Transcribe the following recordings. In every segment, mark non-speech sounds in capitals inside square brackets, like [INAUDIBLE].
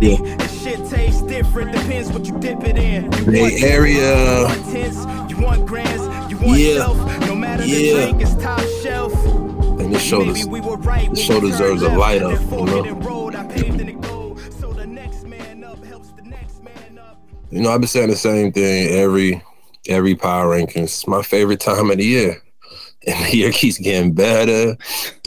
raggedy. This shit tastes different, depends what you dip it in. You Bay Area. You want tents, you want grands, you want Yeah. self. No matter Yeah. the drink, it's top shelf. And this show, des- we right this show deserves a light up, you know? it and rolled. I paved in the gold, so the next man up helps the next man up. You know, I've been saying the same thing every every power rankings. It's my favorite time of the year. And the year keeps getting better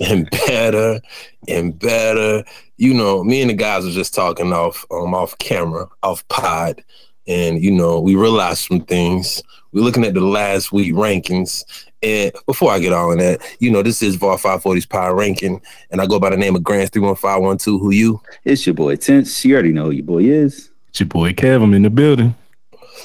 and better and better. You know, me and the guys were just talking off um off camera, off pod, and you know, we realized some things. We're looking at the last week rankings. And before I get on that, you know, this is VAR 540's power ranking, and I go by the name of Grants 31512. Who you? It's your boy Tense. You already know who your boy is. It's your boy Kev. I'm in the building.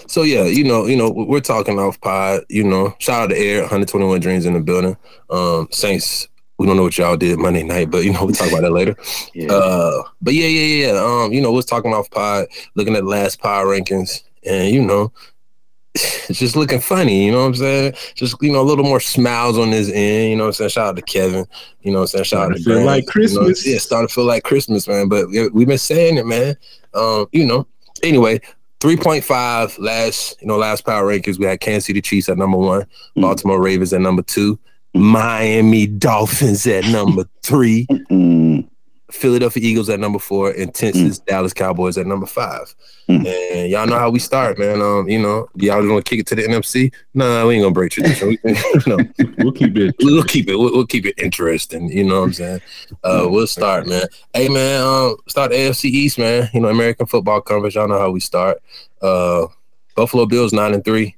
So yeah, you know, you know, we're talking off pod. You know, shout out to Air, 121 Dreams in the building. Um, Saints, we don't know what y'all did Monday night, but you know, we'll talk about that later. [LAUGHS] Yeah. Uh, but yeah, yeah, yeah. Um, you know, we're talking off pod, looking at last power rankings, and you know, [SIGHS] it's just looking funny. You know what I'm saying? Just you know, a little more smiles on this end. You know what I'm saying? Shout out to Kevin. You know what I'm saying? Shout out to Starting feel Grant, like you know? Christmas. yeah, starting to feel like Christmas, man. But we- we've been saying it, man. Um, you know. Anyway, 3.5 last, you know, last power rankings. We had Kansas City Chiefs at number one, Mm. Baltimore Ravens at number two, Miami Dolphins at number three, [LAUGHS] Mm, Philadelphia Eagles at number four, and Tense's Dallas Cowboys at number five. Mm. And y'all know how we start, man. Um, you know, y'all gonna kick it to the NFC? No, we ain't gonna break tradition. We, [LAUGHS] no, We'll keep it. we'll keep it. We'll, we'll keep it interesting. You know what I'm saying? Uh, we'll start, man. Hey, man. Um, start the AFC East, man. You know, American Football Conference. Y'all know how we start. Uh, Buffalo Bills nine and three.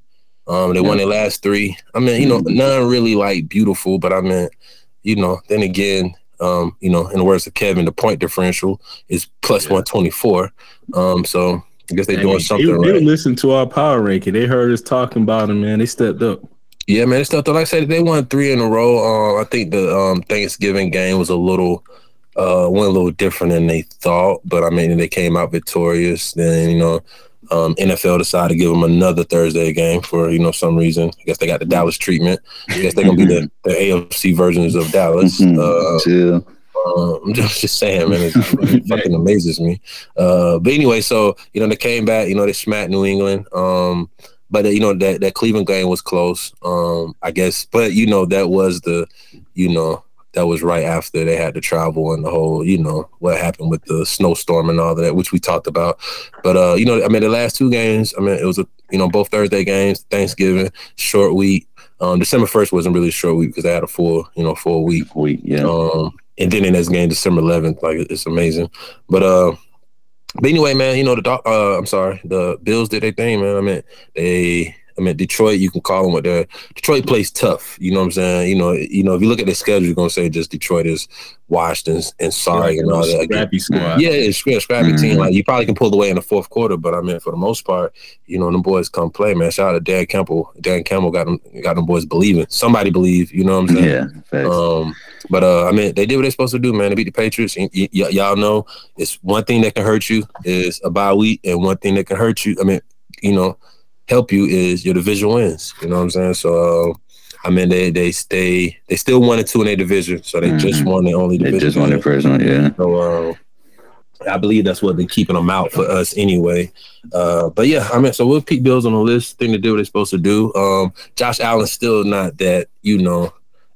Um, they won their last three. I mean, you know, none really like beautiful, but I mean, you know, then again, um, you know, in the words of Kevin, the point differential is plus Yeah. one twenty four. Um, so I guess they're doing they, something they right. listened to our power ranking. They heard us talking about them, man. They stepped up. Yeah, man, it's stuff. Like I said, they won three in a row. Uh, I think the um, Thanksgiving game was a little uh, went a little different than they thought, but I mean, they came out victorious. Then you know, um, NFL decided to give them another Thursday game for you know some reason. I guess they got the Dallas treatment. I guess they're gonna be the, the AFC versions of Dallas. mhm. Uh, Chill. uh, [LAUGHS] I'm just, just saying, man, it really [LAUGHS] fucking amazes me. Uh, but anyway, so you know they came back. You know they smacked New England. Um, but uh, you know that that Cleveland game was close. Um, I guess, but you know that was the, you know that was right after they had to travel and the whole, you know what happened with the snowstorm and all that, which we talked about. But uh, you know, I mean, the last two games, I mean, it was a you know both Thursday games, Thanksgiving, short week. Um, December first wasn't really a short week because they had a full, you know, full week. Week, yeah. Um, and then in this game, December 11th, like it's amazing. But uh, but anyway, man, you know the uh, I'm sorry, the Bills did their thing, man. I mean, they, I mean Detroit. You can call them what they're. Detroit plays tough. You know what I'm saying? You know, you know if you look at the schedule, you're gonna say just Detroit is washed and, and sorry and all that. Scrappy squad. Yeah, it's a scrappy team. Mhm. Like you probably can pull away in the fourth quarter, but I mean, for the most part, you know, them boys come play, man. Shout out to Dan Campbell. Dan Campbell got them, got them boys believing. Somebody believe. You know what I'm saying? Yeah. Facts. Um, but uh, I mean, they did what they're supposed to do, man. They beat the Patriots. And y- y- y'all know it's one thing that can hurt you is a bye week, and one thing that can hurt you. I mean, you know, help you is your division wins. You know what I'm saying? So, uh, I mean, they they stay they still one and two in their division, so they just Mhm. won their only division. they just won the first one. Yeah. So uh, I believe that's what they're keeping them out for us anyway. Uh, but yeah, I mean, so we'll keep Bills on the list. Thing to do what they're supposed to do. Um, Josh Allen's still not that, you know.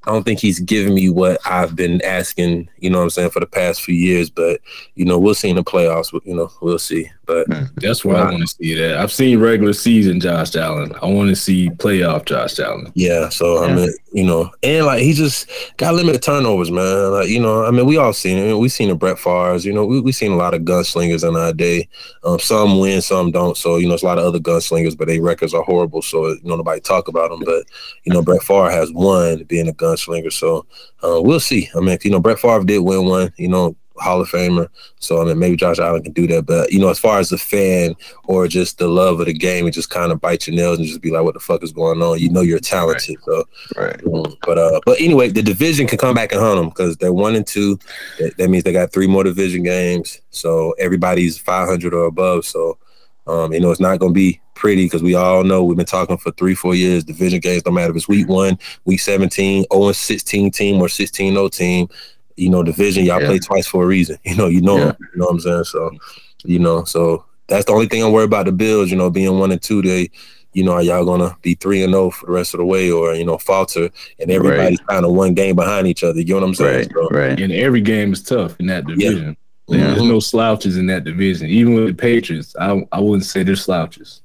I don't think he's giving me what I've been asking, you know what I'm saying, for the past few years. But, you know, we'll see in the playoffs. You know, we'll see. But That's why I want to see that. I've seen regular season Josh Allen. I want to see playoff Josh Allen. Yeah, so I Yeah. mean, you know, and like he just got limited turnovers, man. Like you know, I mean, we all seen it. We seen the Brett Favre's. You know, we we seen a lot of gunslingers in our day. Um, some win, some don't. So you know, it's a lot of other gunslingers, but their records are horrible. So you know, nobody talk about them. But you know, Brett Favre has won being a gunslinger. So uh, we'll see. I mean, you know, Brett Favre did win one. You know. Hall of Famer, so I mean maybe Josh Allen can do that, but you know as far as the fan or just the love of the game, it just kind of bite your nails and just be like, "What the fuck is going on?" You know you're talented, so Right. um, But uh, but anyway, the division can come back and hunt them because they're one and two. That, that means they got three more division games. So everybody's five hundred or above. So um, you know it's not going to be pretty because we all know we've been talking for three four years. Division games don't matter if it's week one, week 17, 0 and sixteen team or 16-0 team. You know division y'all Yeah. play twice for a reason. [LAUGHS] You know you know Yeah. you know what I'm saying. So You know, so that's the only thing I'm worried about the Bills. You know, being one and two, they, you know, are y'all gonna be three and zero for the rest of the way, or you know, falter, and everybody's kind of one game behind each other. You know what I'm saying? Right, So, right. And every game is tough in that division. Yeah. There's no slouches in that division. Even with the Patriots, I I wouldn't say they're slouches.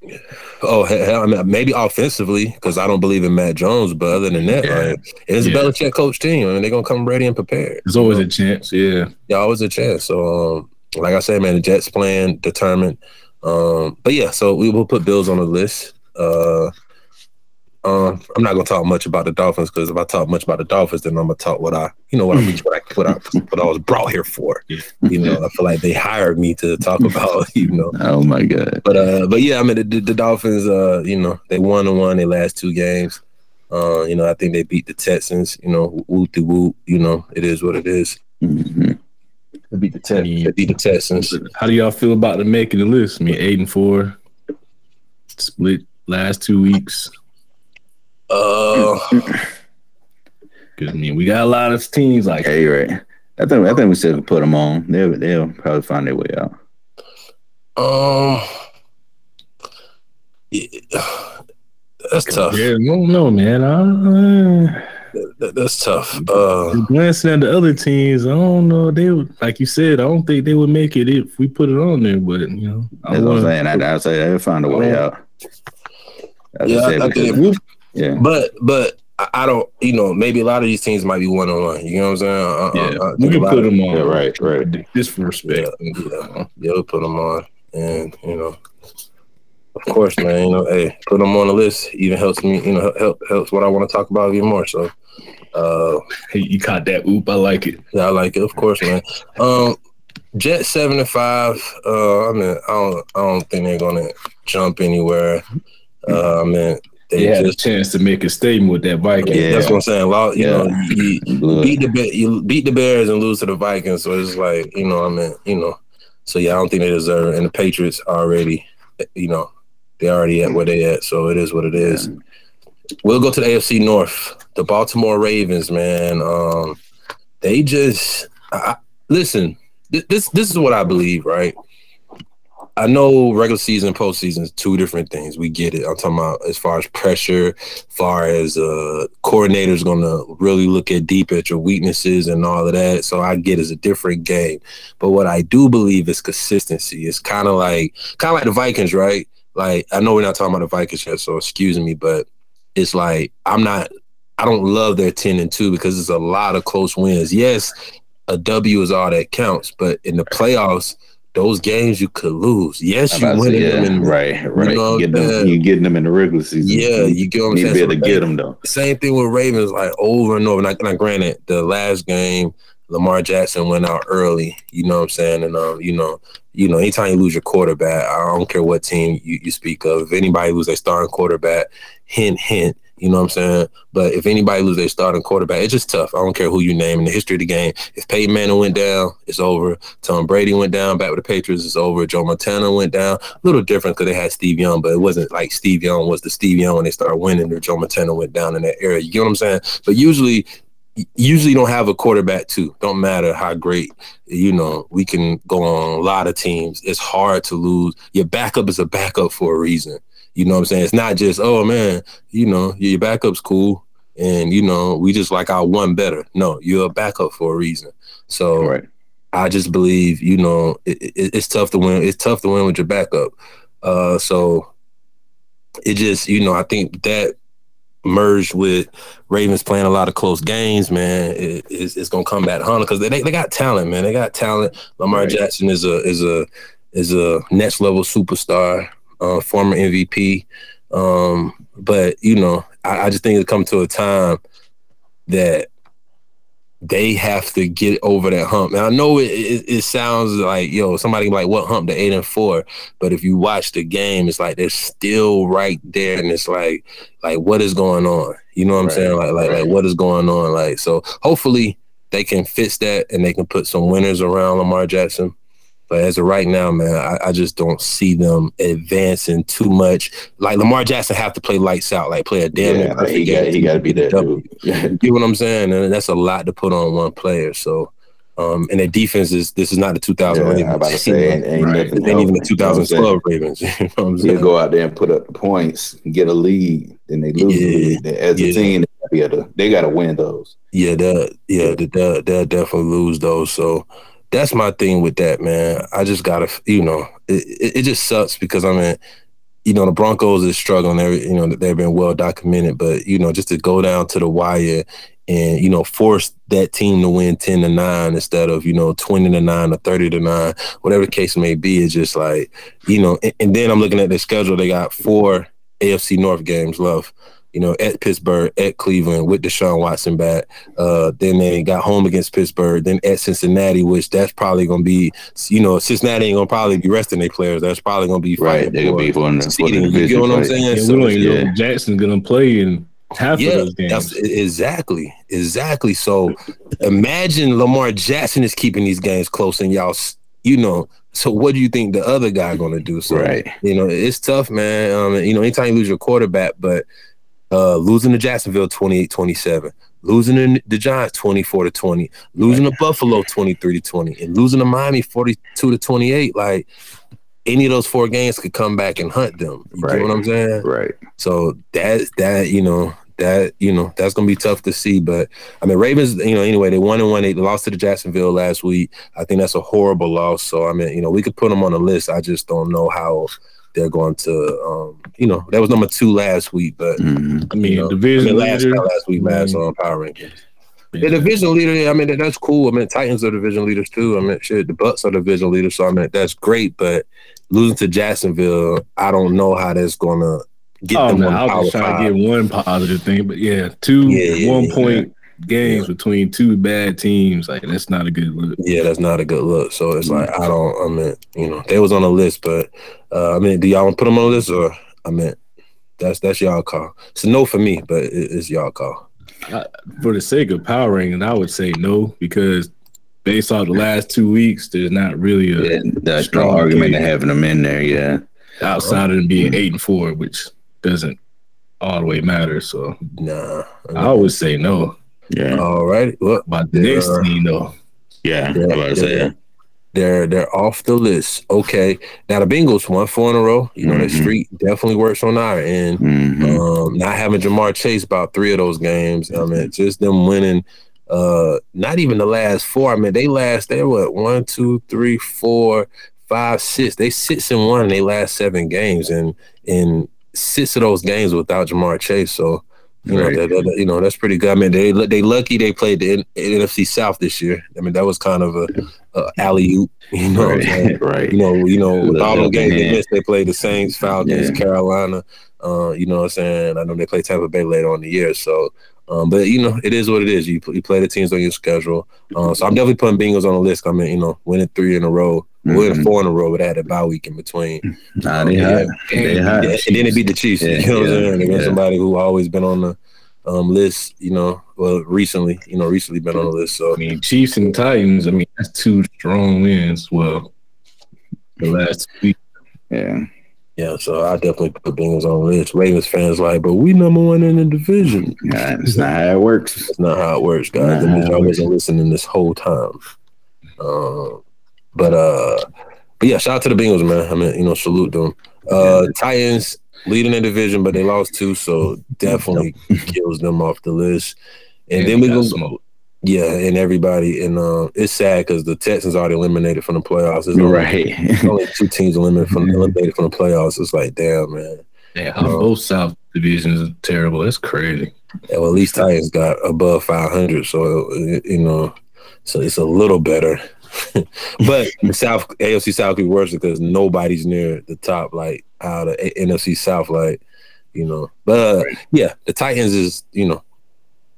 Oh, hell, I mean, maybe offensively because I don't believe in Mac Jones, but other than that, Yeah. like, it's a Yeah. Belichick coach team. I mean, they're gonna come ready and prepared. There's always a chance. Yeah. Yeah, always a chance. So, um, like I said, man, the Jets plan determined. Um, but yeah, so we will put Bills on the list. Uh, um, I'm not gonna talk much about the Dolphins because if I talk much about the Dolphins, then I'm gonna talk what I, you know, what I, what I, what I, what I was brought here for. You know, I feel like they hired me to talk [LAUGHS] about, [LAUGHS] you know, Oh my god. but uh, but yeah, I mean the, the, the Dolphins. Uh, you know, they won and won their last two games. Uh, you know, I think they beat the Texans. You know, whoop de whoop. You know, it is what it is. Mhm. They beat the Texans. They beat the Texans. How do y'all feel about them making the list? I mean, eight and four, split last two weeks. Uh, Because I mean, we got a lot of teams like Hey, right. I think I think we still put them on. They'll they'll probably find their way out. um, yeah, [SIGHS] that's tough. Yeah, I don't know, man. I, That- That's tough. Uh, glancing at the other teams, I don't know. They would, like you said, I don't think they would make it if we put it on there. But you know, I That's what I'm saying. I, I say they'll find a way Oh. out. As yeah, I I, I think, yeah. but but I I don't. You know, maybe a lot of these teams might be one on one. You know what I'm saying? I- I- yeah, I we can put them on. Yeah, right, right. Just for respect. Yeah, yeah, we'll put them on, and you know, of course, man. You know, hey, put them on the list even helps me. You know, help helps what I want to talk about even more. So, uh, [LAUGHS] Hey, you caught that oop. I like it. yeah, I like it, of course, man. Um, Jet seven and five. Uh, I mean, I don't, I don't think they're gonna jump anywhere. Uh, I mean, they They had a chance to make a statement with that Viking. Yeah. That's what I'm saying. Lot, you Yeah. know, you, you beat the you beat the Bears and lose to the Vikings. So it's like you know, I mean, you know, so yeah, I don't think they deserve it. And the Patriots already, you know, they already at where they at. So it is what it is. We'll go to the AFC North. The Baltimore Ravens, man. Um, they just I, I- listen. th- This this is what I believe, right? I know regular season, postseason is two different things. We get it. I'm talking about as far as pressure, far as uh coordinators gonna really look at deep at your weaknesses and all of that. So I get it's a different game. But what I do believe is consistency. It's kind of like kind of like the Vikings, right? Like I know we're not talking about the Vikings yet, so excuse me, but it's like I'm not I don't love their 10 and 2 because it's a lot of close wins. Yes, a W is all that counts, but in the playoffs, those games you could lose. Yes, you about to win say, them in right, right. know, You get uh, them, you getting them in the regular season. Yeah, you get what I'm need to saying. be able So to get them though. same thing with Ravens, like over and over. Now, now, granted, the last game, Lamar Jackson went out early. You know what I'm saying? And um, you know, you know, anytime you lose your quarterback, I don't care what team you, you speak of. If anybody lose their starting quarterback, hint, hint. You know what I'm saying? But if anybody lose their starting quarterback, it's just tough. I don't care who you name in the history of the game. If Peyton Manning went down, it's over. Tom Brady went down back with the Patriots, it's over. Joe Montana went down. A little different because they had Steve Young, but it wasn't like Steve Young was the Steve Young when they started winning or Joe Montana went down in that era. You get what I'm saying? But usually usually don't have a quarterback too. Don't matter how great, you know, we can go on a lot of teams. It's hard to lose. Your backup is a backup for a reason. You know what I'm saying? It's not just, oh man, you know, your backup's cool. And you know, we just like our one better. No, you're a backup for a reason. So Right. I just believe, you know, it, it, it's tough to win. It's tough to win with your backup. Uh, so it just, you know, I think that merged with Ravens playing a lot of close games, man, it, it's, it's gonna come back to Hunter because they, they got talent, man. They got talent. Lamar Right. Jackson is a is a is a next level superstar, uh, former MVP. Um, but you know, I, I just think it come to a time that they have to get over that hump. And I know it, it, it sounds like, yo, somebody like what hump the eight and four, but if you watch the game, it's like they're still right there, and it's like, like what is going on? You know what I'm Right, saying? Like, like, like what is going on? Like, so hopefully they can fix that and they can put some winners around Lamar Jackson. But as of right now, man, I, I just don't see them advancing too much. Like Lamar Jackson have to play lights out, like play a damn near Yeah, perfect he got he got to be that [LAUGHS] W. You get what I'm saying? And that's a lot to put on one player. So Um, and their defense is this is not the 2000 Yeah, Ravens. I'm about to say, ain't, ain't Right. nothing ain't even the helping, you know 2012 Ravens. You know what I'm saying? They [LAUGHS] go out there and put up the points, get a lead, then they lose the Yeah, lead. Then As a team, they gotta, be able to, they gotta win those. Yeah, they'll yeah, they- they'll, they'll definitely lose those. So that's my thing with that, man. I just gotta, you know, it, it, just sucks because I mean, you know, the Broncos is struggling. They, you know, they've been well documented, but you know, just to go down to the wire and you know force that team to win ten to nine instead of you know twenty to nine or thirty to nine, whatever the case may be, is just like you know. And, and then I'm looking at their schedule. They got four AFC North games left. You know, at Pittsburgh, at Cleveland with Deshaun Watson back. Uh, then they got home against Pittsburgh. Then at Cincinnati, which that's probably going to be, you know, Cincinnati ain't going to probably be resting their players. That's probably going to be Right. fighting They could for be for the, for the seeding. You get what I'm saying? Yeah, So we don't know yeah. Jackson's gonna play in half yeah, of those games. exactly, exactly. So imagine Lamar Jackson is keeping these games close, and y'all, you know. So what do you think the other guy going to do? So Right. you know, it's tough, man. Um, you know, anytime you lose your quarterback, but uh, losing to Jacksonville 28-27, losing to the Giants 24 to 20, losing to Buffalo 23 to 20, and losing to Miami 42 to 28, like any of those four games could come back and hunt them. You Right. what I'm saying? Right. So that that you know that you know that's gonna be tough to see. But I mean, Ravens, you know, anyway, they won and one. They lost to the Jacksonville last week. I think that's a horrible loss. So I mean, you know, we could put them on the list. I just don't know how they're going to. um You know, that was number two last week, but. Mhm. I mean, You know, I division mean, last, leader. last week, last Mhm. on Power Rankings. The division leader, I mean, that's cool. I mean, Titans are division leaders too. I mean, shit, the Bucs are division leaders, so I mean, that's great. But losing to Jacksonville, I don't know how that's gonna get Oh them no, on I the was Power just trying Five. to get one positive thing, but yeah, two Yeah, yeah, one yeah, point games between two bad teams, like that's not a good look. Yeah, that's not a good look. So it's like Mm-hmm. I don't. I mean, you know, they was on the list, but uh, I mean, do y'all want to put them on the list, or I mean, that's that's y'all call. It's a no for me, but it, it's y'all call. For the sake of power ranking, I would say no because based off the last two weeks, there's not really a Yeah, that's no Strong argument to having them in there. Yeah. outside of them being eight and four, which doesn't all the way matter. So Nah. I would say no. Yeah. All right. Well, the next team though, Yeah. Yeah, I'm about to say yeah. yeah. they're they're off the list. Okay. Now the Bengals won four in a row. You know, the Mhm. streak definitely works on our end. Mhm. Um, not having Ja'Marr Chase about three of those games. I mean, just them winning. Uh, not even the last four. I mean, they last. They what one, two, three, four, five, six. They six and one in they last seven games, and in six of those games without Ja'Marr Chase. So. You know, Right. that, that- you know that's pretty good. I mean, they they lucky they played the N- NFC South this year. I mean, that was kind of a, a alley oop. [LAUGHS] You know, what I'm? Right. [LAUGHS] right. you know, you know, with all those games they missed, they played the Saints, Falcons, Yeah. Carolina. Uh, you know what I'm saying? I know they play Tampa Bay later on in the year. So, um, but you know, it is what it is. You, you play the teams on your schedule. Uh, so I'm definitely putting Bengals on the list. I mean, you know, winning three in a row, winning Mhm. four in a row, but had a bye week in between. Nah, they Yeah. They hot. Yeah, and then they beat the Chiefs. Yeah, [LAUGHS] you know what I'm saying? They got yeah. somebody who always been on the um, list. You know, well, recently, you know, recently been on the list. So I mean Chiefs and Titans. I mean that's two strong wins. Well, the last week. Yeah. Yeah, so I definitely put Bengals on the list. Ravens fans like, but we number one in the division. Nah, It's not how it works. That's not how it works, guys. That Nah, means y'all wasn't listening this whole time. Um, but uh, but yeah, shout out to the Bengals, man. I mean, you know, salute them. Uh, Titans leading the division, but they lost two, so [LAUGHS] definitely kills them off the list. And then we go, smoked. Yeah, and everybody, and uh, it's sad because the Texans already eliminated from the playoffs. There's only, Right. there's only two teams eliminated from eliminated from the playoffs. It's like, damn, man. Yeah, how both South divisions are terrible. That's crazy. Yeah, well, at least Titans got above 500, so you know, so it's a little better. [LAUGHS] but South AFC South could be worse because nobody's near the top, like out of A- NFC South, like you know. But uh, yeah, the Titans is you know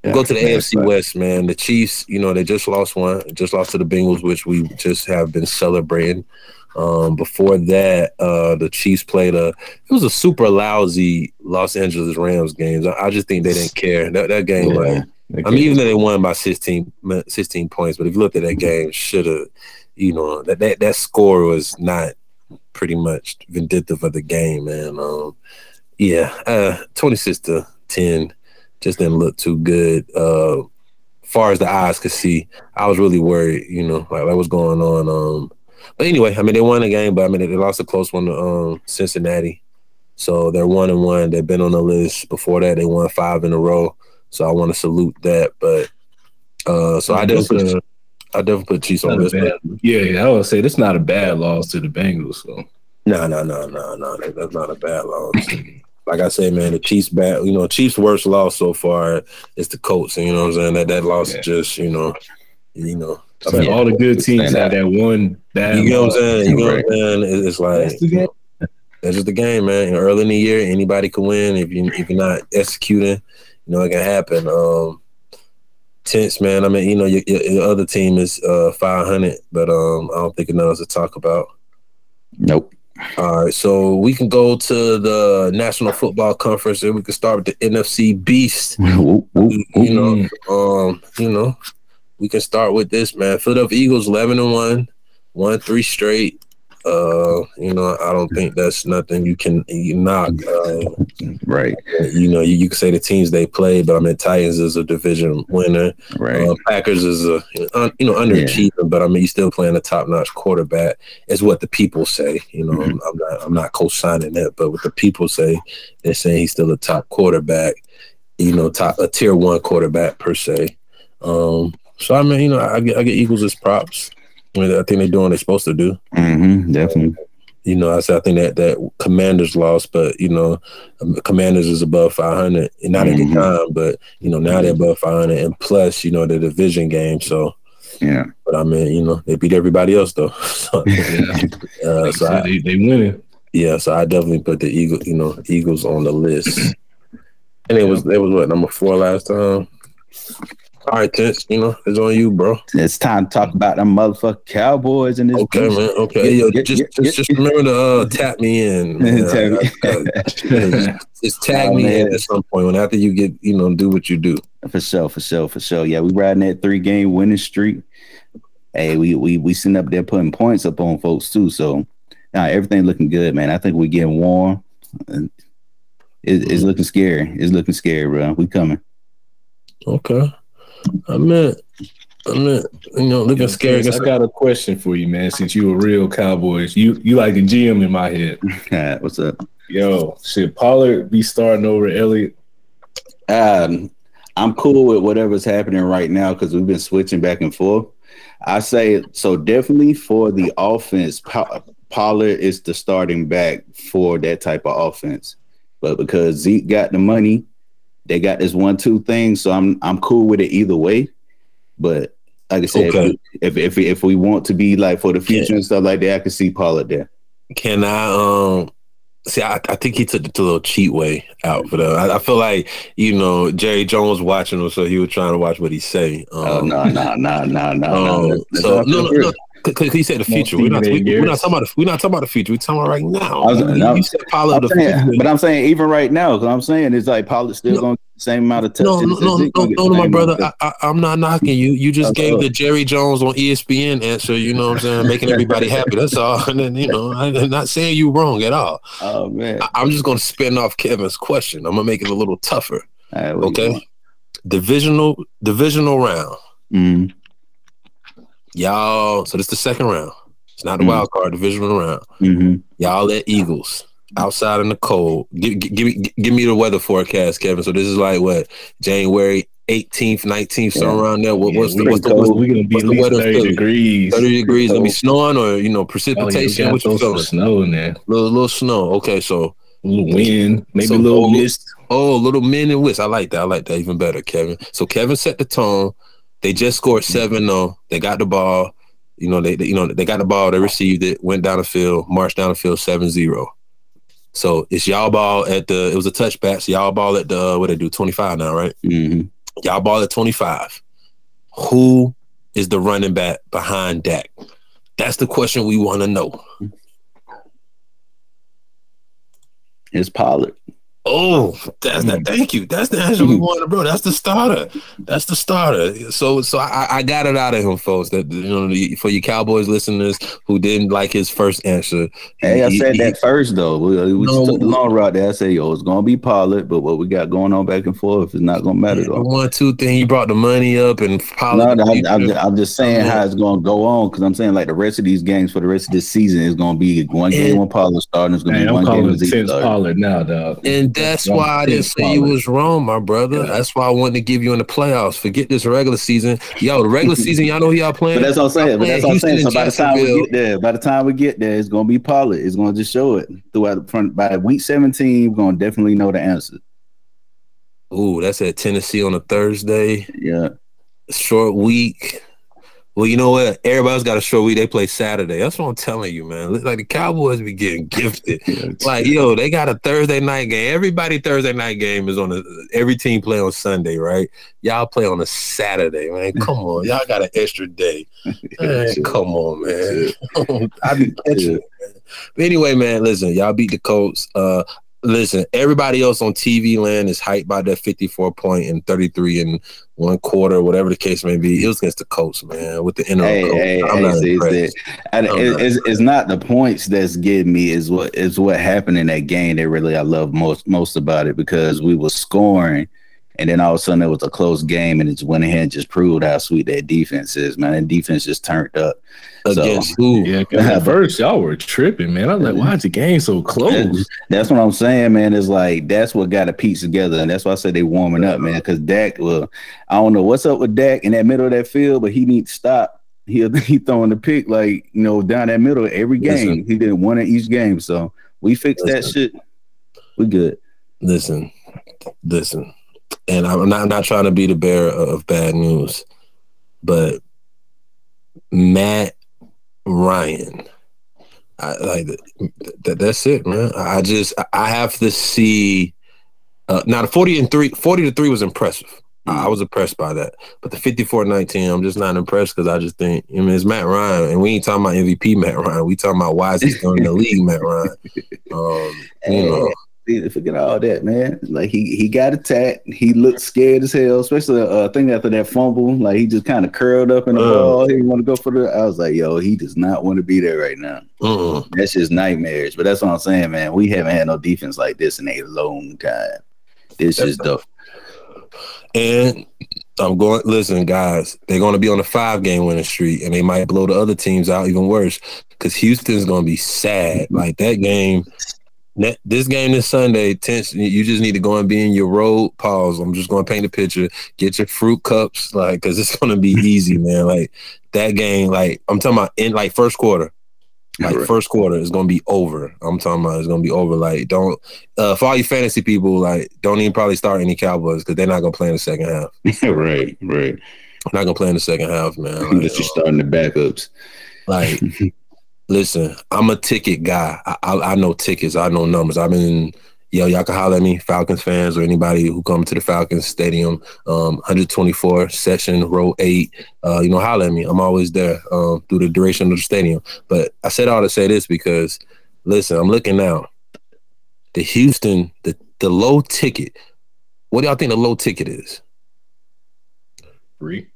go to the Yeah, AFC West, man. The Chiefs, you know, they just lost one, just lost to the Bengals, which we just have been celebrating. Um, before that, uh, the Chiefs played a. It was a super lousy Los Angeles Rams game. I, I just think they didn't care that that game. Yeah. Like, I mean, even though they won by 16, 16 points, but if you looked at that game, should have, you know, that, that that score was not pretty much vindictive of the game, man. Um, yeah, uh, 26 to 10 just didn't look too good. Uh, far as the eyes could see. I was really worried, you know, like, like what's going on. Um, but anyway, I mean, they won the game, but I mean, they lost a close one to um, Cincinnati. So they're one and one. They've been on the list before that. They won five in a row. So I want to salute that. But uh, so I definitely, put, I definitely put Chiefs on this. Bad, yeah, yeah, I would say that's not a bad loss to the Bengals. So no, no, no, no, no, that's not a bad loss. [CLEARS THROAT] like I say, man, the Chiefs bad. You know, Chiefs worst loss so far is the Colts, and you know what I'm saying. That that loss yeah. just you know, you know. I mean, all the good teams had that one bad. You know what I'm saying? You know what I'm saying? It's like that's, the that's just the game, man. early in the year, anybody can win if you if you're not executing. You know, it can happen. Um, tense, man. I mean, you know, your, your other team is uh 500, but um, I don't think enough to talk about. Nope. All right, so we can go to the National Football Conference, and we can start with the NFC Beast. [LAUGHS] you know, um, you know, we can start with this man. Philadelphia Eagles, eleven and one, won three straight. Uh, you know, I don't think that's nothing you can you knock. Uh, right. You know, you, you can say the teams they play, but I mean, Titans is a division winner. Right. Uh, Packers is a you know underachieving, yeah. but I mean, you still playing a top notch quarterback. Is what the people say. You know, mm-hmm. I'm not I'm not co-signing that, but what the people say, they're saying he's still a top quarterback. You know, top a tier one quarterback per se. Um, so I mean, you know, I get I get Eagles as props. I, think they're doing what they're supposed to do. Mm-hmm, definitely. You know, I said I think that that Commanders lost, but you know, um, Commanders is above 500, not mm-hmm. at the time, but you know now they're above 500, and plus you know the division game. So yeah, but I mean, you know, they beat everybody else though. [LAUGHS] so, [LAUGHS] uh, so I, they they winning. Yeah, so I definitely put the Eagle, you know, Eagles on the list. [CLEARS THROAT] And it was it was what number four last time. All right, Tense, you know, it's on you, bro. It's time to talk about them motherfucking Cowboys and this. Okay, man. Okay, get, yo, get, just, get, just, just remember to uh, tap me in. [LAUGHS] [LAUGHS] [LAUGHS] tag uh, just tag oh, me man. in at some point when after you get, you know, do what you do. For sure, for sure, for sure. Yeah, we riding that three game winning streak. Hey, we we we sitting up there putting points up on folks too. So now everything looking good, man. I think we're getting warm. It, it's looking scary. It's looking scary, bro. We coming. Okay. I meant, I meant, you know, looking scary. I got a question for you, man. Since you a real Cowboys, you you like a GM in my head. [LAUGHS] What's up? Yo, should Pollard be starting over Elliott? Um, I'm cool with whatever's happening right now because we've been switching back and forth. I say so definitely for the offense. Pollard is the starting back for that type of offense, but because Zeke got the money they got this one two thing, so I'm I'm cool with it either way. But like I said, okay. if, if if if we want to be like for the future and stuff like that, I can see Pollard there. Can I um see? I, I think he took the little cheat way out for them. I, I, feel like you know Jerry Jones watching him, so he was trying to watch what he say. Um, oh no no no no no no! [LAUGHS] So no no no. Because he said the future. We're not, we, are not talking about the, we're not talking about the future. We're talking about right now. Was, no, you said Pollard the saying, future. But I'm saying even right now, because I'm saying it's like Pollard still no, going to the same amount of touches. No, no, no, no, no, my brother. I, am not knocking you. You just gave the Jerry Jones on ESPN answer. You know what I'm saying? Making everybody happy. That's all. [LAUGHS] And then you know, I'm not saying you wrong at all. Oh man. I, am just going to spin off Kevin's question. I'm going to make it a little tougher. Right, okay. Divisional divisional round. Mm. Y'all. So this is the second round. It's not the mm-hmm. wild card divisional round. Mm-hmm. Y'all at Eagles outside in the cold. Give, give, give, me give me the weather forecast, Kevin. So this is like what January 18th, 19th, yeah. somewhere around there. What, yeah, what's, the, what's, the, what's, we're gonna be at least 30 degrees. 30 degrees. Gonna be snowing or you know precipitation. Oh, yeah, what you feeling? Snow in there. Little little snow. Okay, so a little wind, maybe so, a little oh, mist. Oh, a little wind and whisk. I like that. I like that even better, Kevin. So Kevin set the tone. They just scored seven 0 They got the ball. You know, they, they, you know they got the ball, they received it, went down the field, marched down the field 7-0. So it's y'all ball at the it was a touchback. So y'all ball at the what they do, 25 now, right? Mm-hmm. Y'all ball at 25. Who is the running back behind Dak? That's the question we want to know. It's Pollard. Oh, that's that. Hmm. Thank you. That's the answer we wanted, bro. That's the starter. That's the starter. So, so I, I got it out of him, folks. That you know, for you Cowboys listeners who didn't like his first answer. Hey, I said he- that first though. We, we No. took the long route there. I said, yo, it's gonna be Pollard, but what we got going on back and forth is not gonna matter The though. one two thing he brought the money up and Pollard. no, I'm, I'm, I'm just saying Yeah. how it's gonna go on because I'm saying like the rest of these games for the rest of this season is gonna be one game And- when Pollard starting. It's gonna Man, be I'm one game calling when it Zeke Tense starting. Pollard now, dog. And that's why I didn't say you was wrong, my brother. Yeah. That's why I wanted to give you in the playoffs. Forget this regular season. Yo, the regular season, y'all know who y'all playing. But that's what I'm saying. But that's what I'm saying. So by the time we get there, by the time we get there, it's gonna be Pollard. It's gonna just show it throughout the front. By week 17, we're gonna definitely know the answer. Ooh, that's at Tennessee on a Thursday. Yeah. Short week. Well, you know what? Everybody's got a short week. They play Saturday. That's what I'm telling you, man. Like the Cowboys be getting [LAUGHS] gifted. Like, yo, they got a Thursday night game. Everybody Thursday night game is on a every team play on Sunday, right? Y'all play on a Saturday, man. Come on. Y'all got an extra day. [LAUGHS] Man, come on, man. [LAUGHS] I be catching. But anyway, man, listen, y'all beat the Colts. Uh listen, everybody else on TV land is hyped by that 54 point and 33 and one quarter, whatever the case may be. It was against the Colts, man, with the interim Hey, coach. hey, I'm hey, not see, impressed. I'm it- not. it's, it's not the points that's getting me is what is what happened in that game that really I love most most about it because we were scoring and then all of a sudden it was a close game and it just went ahead and just proved how sweet that defense is, man. That defense just turned up. So- Against who? Yeah, 'cause at [LAUGHS] first y'all were tripping, man. I was like, why is the game so close? That's what I'm saying, man. It's like that's what got a piece together, and that's why I said they warming up, man. Because Dak, well, I don't know what's up with Dak in that middle of that field, but he needs to stop. He [LAUGHS] he throwing the pick like you know down that middle every game. Listen. he did one in each game, so we fixed that shit. We good. Listen, listen, and I'm not, I'm not trying to be the bearer of bad news, but Matt Ryan, I like that. That's it, man. I just I have to see. Uh, now the forty and three, 40 to three was impressive. I I was impressed by that, but the 54-19, I'm just not impressed because I just think, I mean, it's Matt Ryan, and we ain't talking about MVP Matt Ryan. We talking about why is he still in the league, Matt Ryan. [LAUGHS] Um, you know, forget all that, man. Like he he got attacked. He looked scared as hell, especially uh, thing after that fumble. Like he just kind of curled up in the Uh. ball. He didn't want to go for the. I was like, yo, he does not want to be there right now. mm-mm. That's just nightmares. But that's what I'm saying, man. We haven't had no defense like this in a long time. This is dope. And I'm going. Listen, guys, they're going to be on a five game winning streak, and they might blow the other teams out even worse because Houston's going to be sad. Like that game, this game this Sunday. Tense. You just need to go and be in your road. Pause. I'm just going to paint a picture. Get your fruit cups, like, because it's going to be [LAUGHS] easy, man. Like that game. Like I'm talking about in like first quarter. Like Right. first quarter is gonna be over. I'm talking about it's gonna be over. Like don't uh for all you fantasy people, like don't even probably start any Cowboys because they're not gonna play in the second half. [LAUGHS] right, right. Not gonna play in the second half, man. [LAUGHS] Like, Unless you're starting the backups. like, listen, I'm a ticket guy. I, I I know tickets. I know numbers. I've been yo, y'all can holler at me, Falcons fans or anybody who come to the Falcons Stadium, um, 124 session row eight. Uh, you know, holler at me. I'm always there um, through the duration of the stadium. But I said all to say this because, listen, I'm looking now. The Houston, the the low ticket. What do y'all think the low ticket is? Free.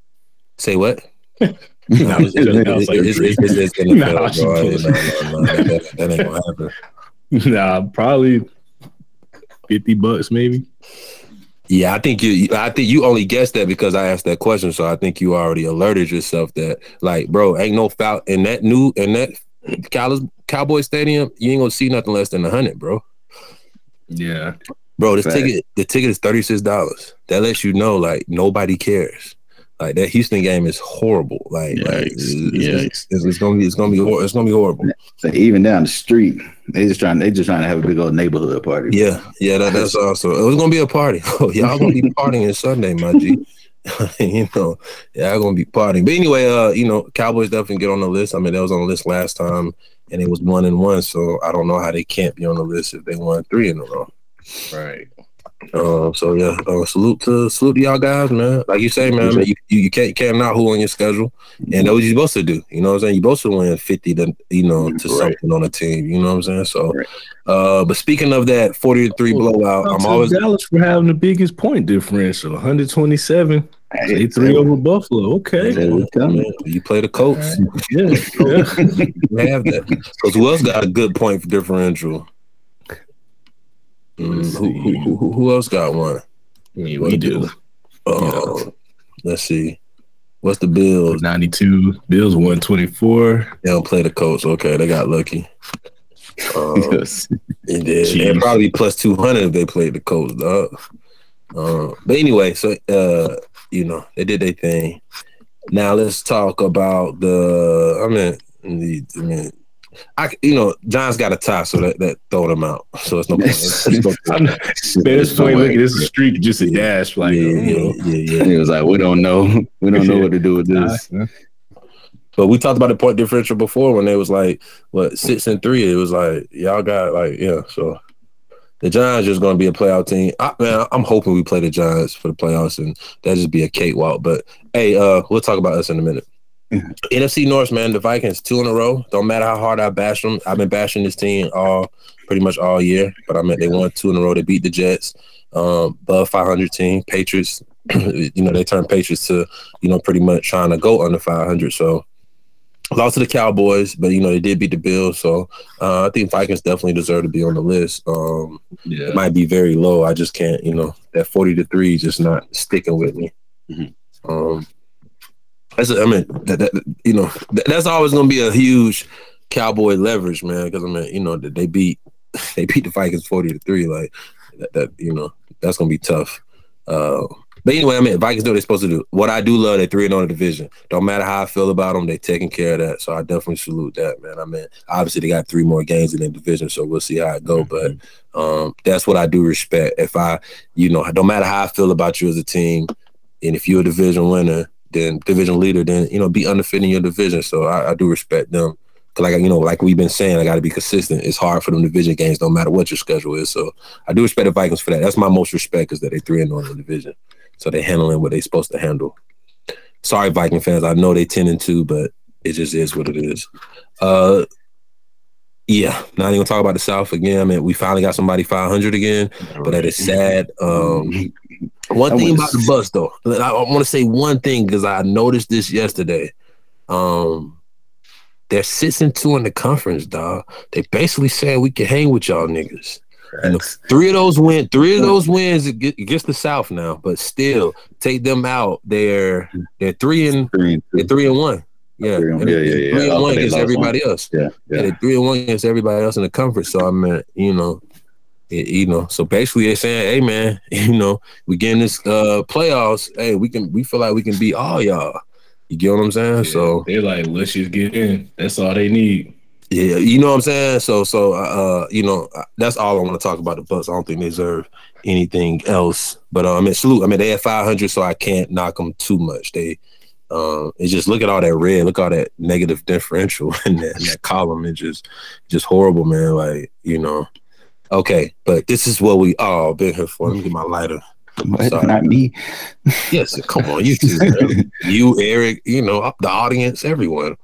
Say what? [LAUGHS] No, I was joking. I was like, It's- it's- it's- it's [LAUGHS] Nah, NFL, I bro. No, no, no, that- that- that ain't gonna happen. [LAUGHS] Nah, probably fifty bucks, maybe. Yeah, I think you. I think you only guessed that because I asked that question. So I think you already alerted yourself that, like, bro, ain't no foul in that new in that Cow- Cowboy Stadium. You ain't gonna see nothing less than a hundred, bro. Yeah. Bro, this Fact. ticket, the ticket is thirty six dollars. That lets you know, like, nobody cares. Like that Houston game is horrible. Like, like, it's, Yikes. it's, it's, it's gonna be, it's gonna be, it's gonna be horrible. So even down the street, they just trying they just trying to have a big old neighborhood party. Yeah, yeah, that, that's [LAUGHS] also. It was gonna be a party. [LAUGHS] Oh, y'all gonna be [LAUGHS] partying Sunday, my G. you know, y'all gonna be partying. But anyway, uh, you know, Cowboys definitely get on the list. I mean, that was on the list last time, and it was one and one. So I don't know how they can't be on the list if they won three in a row. Right. Uh, so yeah, uh, salute to salute to y'all guys, man. Like you say, man, I mean, you, you, you can't you can't not who on your schedule, and that's what you're supposed to do. You know what I'm saying? You're supposed to win fifty to you know to Right. something on a team. You know what I'm saying? So, Right. uh, but speaking of that forty to three blowout, I'm always Dallas for having the biggest point differential, 127. Hey, three over Buffalo. Okay. There we come. man, you play the Colts, Yeah. [LAUGHS] yeah. you have that. Because who else got a good point differential? Mm, who, who, who, else got one? Mean, we do. Uh, Let's see. What's the Bills? 92. Bills 124. They don't play the Colts. Okay, they got lucky. Um, [LAUGHS] Yes. and then probably plus two hundred if they played the Colts, dog. Uh, but anyway, so uh, you know they did their thing. Now let's talk about the. I mean, the, I mean, I you know John's got a tie, so that that throw them out. So it's no [LAUGHS] point. Let's- let's go through it. I'm, man, it's funny. Look at this streak, just a dash. Like, yeah, you yeah, know, yeah, yeah. He was like, we don't know. We don't know what to do with [LAUGHS] this. nah, But we talked about the point differential before when they was like what six and three. It was like y'all got like yeah. So the Giants just going to be a playoff team. I, man, I'm hoping we play the Giants for the playoffs and that just be a cakewalk. But hey, uh, we'll talk about this in a minute. [LAUGHS] NFC North, man, the Vikings two in a row. Don't matter how hard I bash them. I've been bashing this team all pretty much all year. But I mean, they won two in a row. They beat the Jets, um, above 500 team. Patriots, [CLEARS THROAT] you know, they turned Patriots to you know pretty much trying to go under 500. So lost to the Cowboys, but you know they did beat the Bills, so uh, I think Vikings definitely deserve to be on the list. Um, yeah. it might be very low. I just can't, you know, that forty to three is just not sticking with me. Mhm. Um, that's I mean, that, that, you know, that, that's always going to be a huge Cowboy leverage, man. Because I mean, you know, they beat [LAUGHS] they beat the Vikings forty to three, like that. that you know, that's going to be tough. Uh, but anyway, I mean, Vikings do what they're supposed to do. What I do love, they three and on the division. Don't matter how I feel about them, they taking care of that. So I definitely salute that, man. I mean, obviously they got three more games in the division, so we'll see how it go. But um, that's what I do respect. If I, you know, no matter how I feel about you as a team, and if you're a division winner, then division leader, then you know, be undefeated in your division. So I, I do respect them. Cause like you know, like we've been saying, I got to be consistent. It's hard for them division games, no matter what your schedule is. So I do respect the Vikings for that. That's my most respect is that they three and on the division. So they're handling what they're supposed to handle. Sorry, Viking fans. I know they ten and two, but it just is what it is. Uh, yeah. Not even gonna talk about the South again. I mean, we finally got somebody five hundred again, but that is sad. Um, one I thing about the bus though, I want to say one thing because I noticed this yesterday. Um, they're six and two in the conference, dog. They basically saying we can hang with y'all niggas. And three of those win, three of those wins ag- against the South now, but still take them out. They're they're three and Three and they're three and one. Yeah, Three and- yeah, yeah, yeah. Three and Okay, one they against everybody else. Yeah, Yeah, yeah. three and one against everybody else in the conference. So I mean, you know, it, you know, so basically they're saying, hey man, [LAUGHS] you know, we getting this uh playoffs. Hey, we can we feel like we can beat all y'all. You get what I'm saying? So they're like, let's just get in. That's all they need. yeah, you know what I'm saying. So, so uh, you know, uh, that's all I want to talk about the Bucs. I don't think they deserve anything else. But uh, I mean, salute. I mean, they had 500, so I can't knock them too much. They, um, it's just look at all that red, look at all that negative differential [LAUGHS] in that, in that column. It's just, just horrible, man. Like you know, okay, but this is what we all been here for. Let me get my lighter. What? Sorry. Not me. Yes, come on, you too, [LAUGHS] you, Eric, you know, the audience, everyone.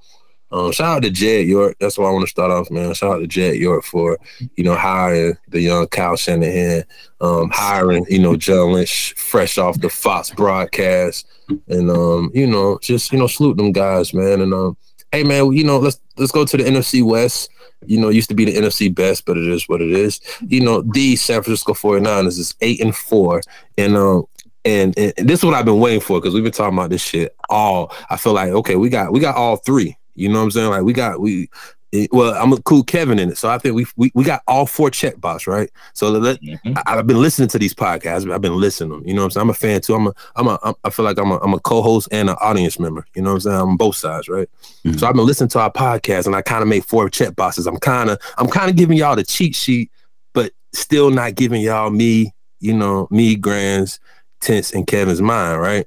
Um, shout out to Jed York. That's why I want to start off, man. Shout out to Jed York for, you know, hiring the young Kyle Shanahan, um, hiring, you know, John Lynch fresh off the Fox broadcast. And um, you know, just, you know, salute them guys, man. And um, hey man, you know, let's let's go to the NFC West. You know, used to be the NFC best, but it is what it is. You know, the San Francisco 49ers is eight and four. And um, and, and, and this is what I've been waiting for because we've been talking about this shit all. I feel like okay, we got we got all three. You know what I'm saying? Like we got we. It- well, I'm gonna cool Kevin in it, so I think we we, we got all four check box right. So let, Mhm. I, I've been listening to these podcasts. I've been listening to them. You know what I'm saying? I'm a fan too. I'm a I'm a I feel like I'm a I'm a co-host and an audience member. You know what I'm saying? I'm both sides, right? Mhm. So I've been listening to our podcast, and I kind of made four check boxes. I'm kind of I'm kind of giving y'all the cheat sheet, but still not giving y'all me. You know me, Grand's, Tense, and Kevin's mind, right?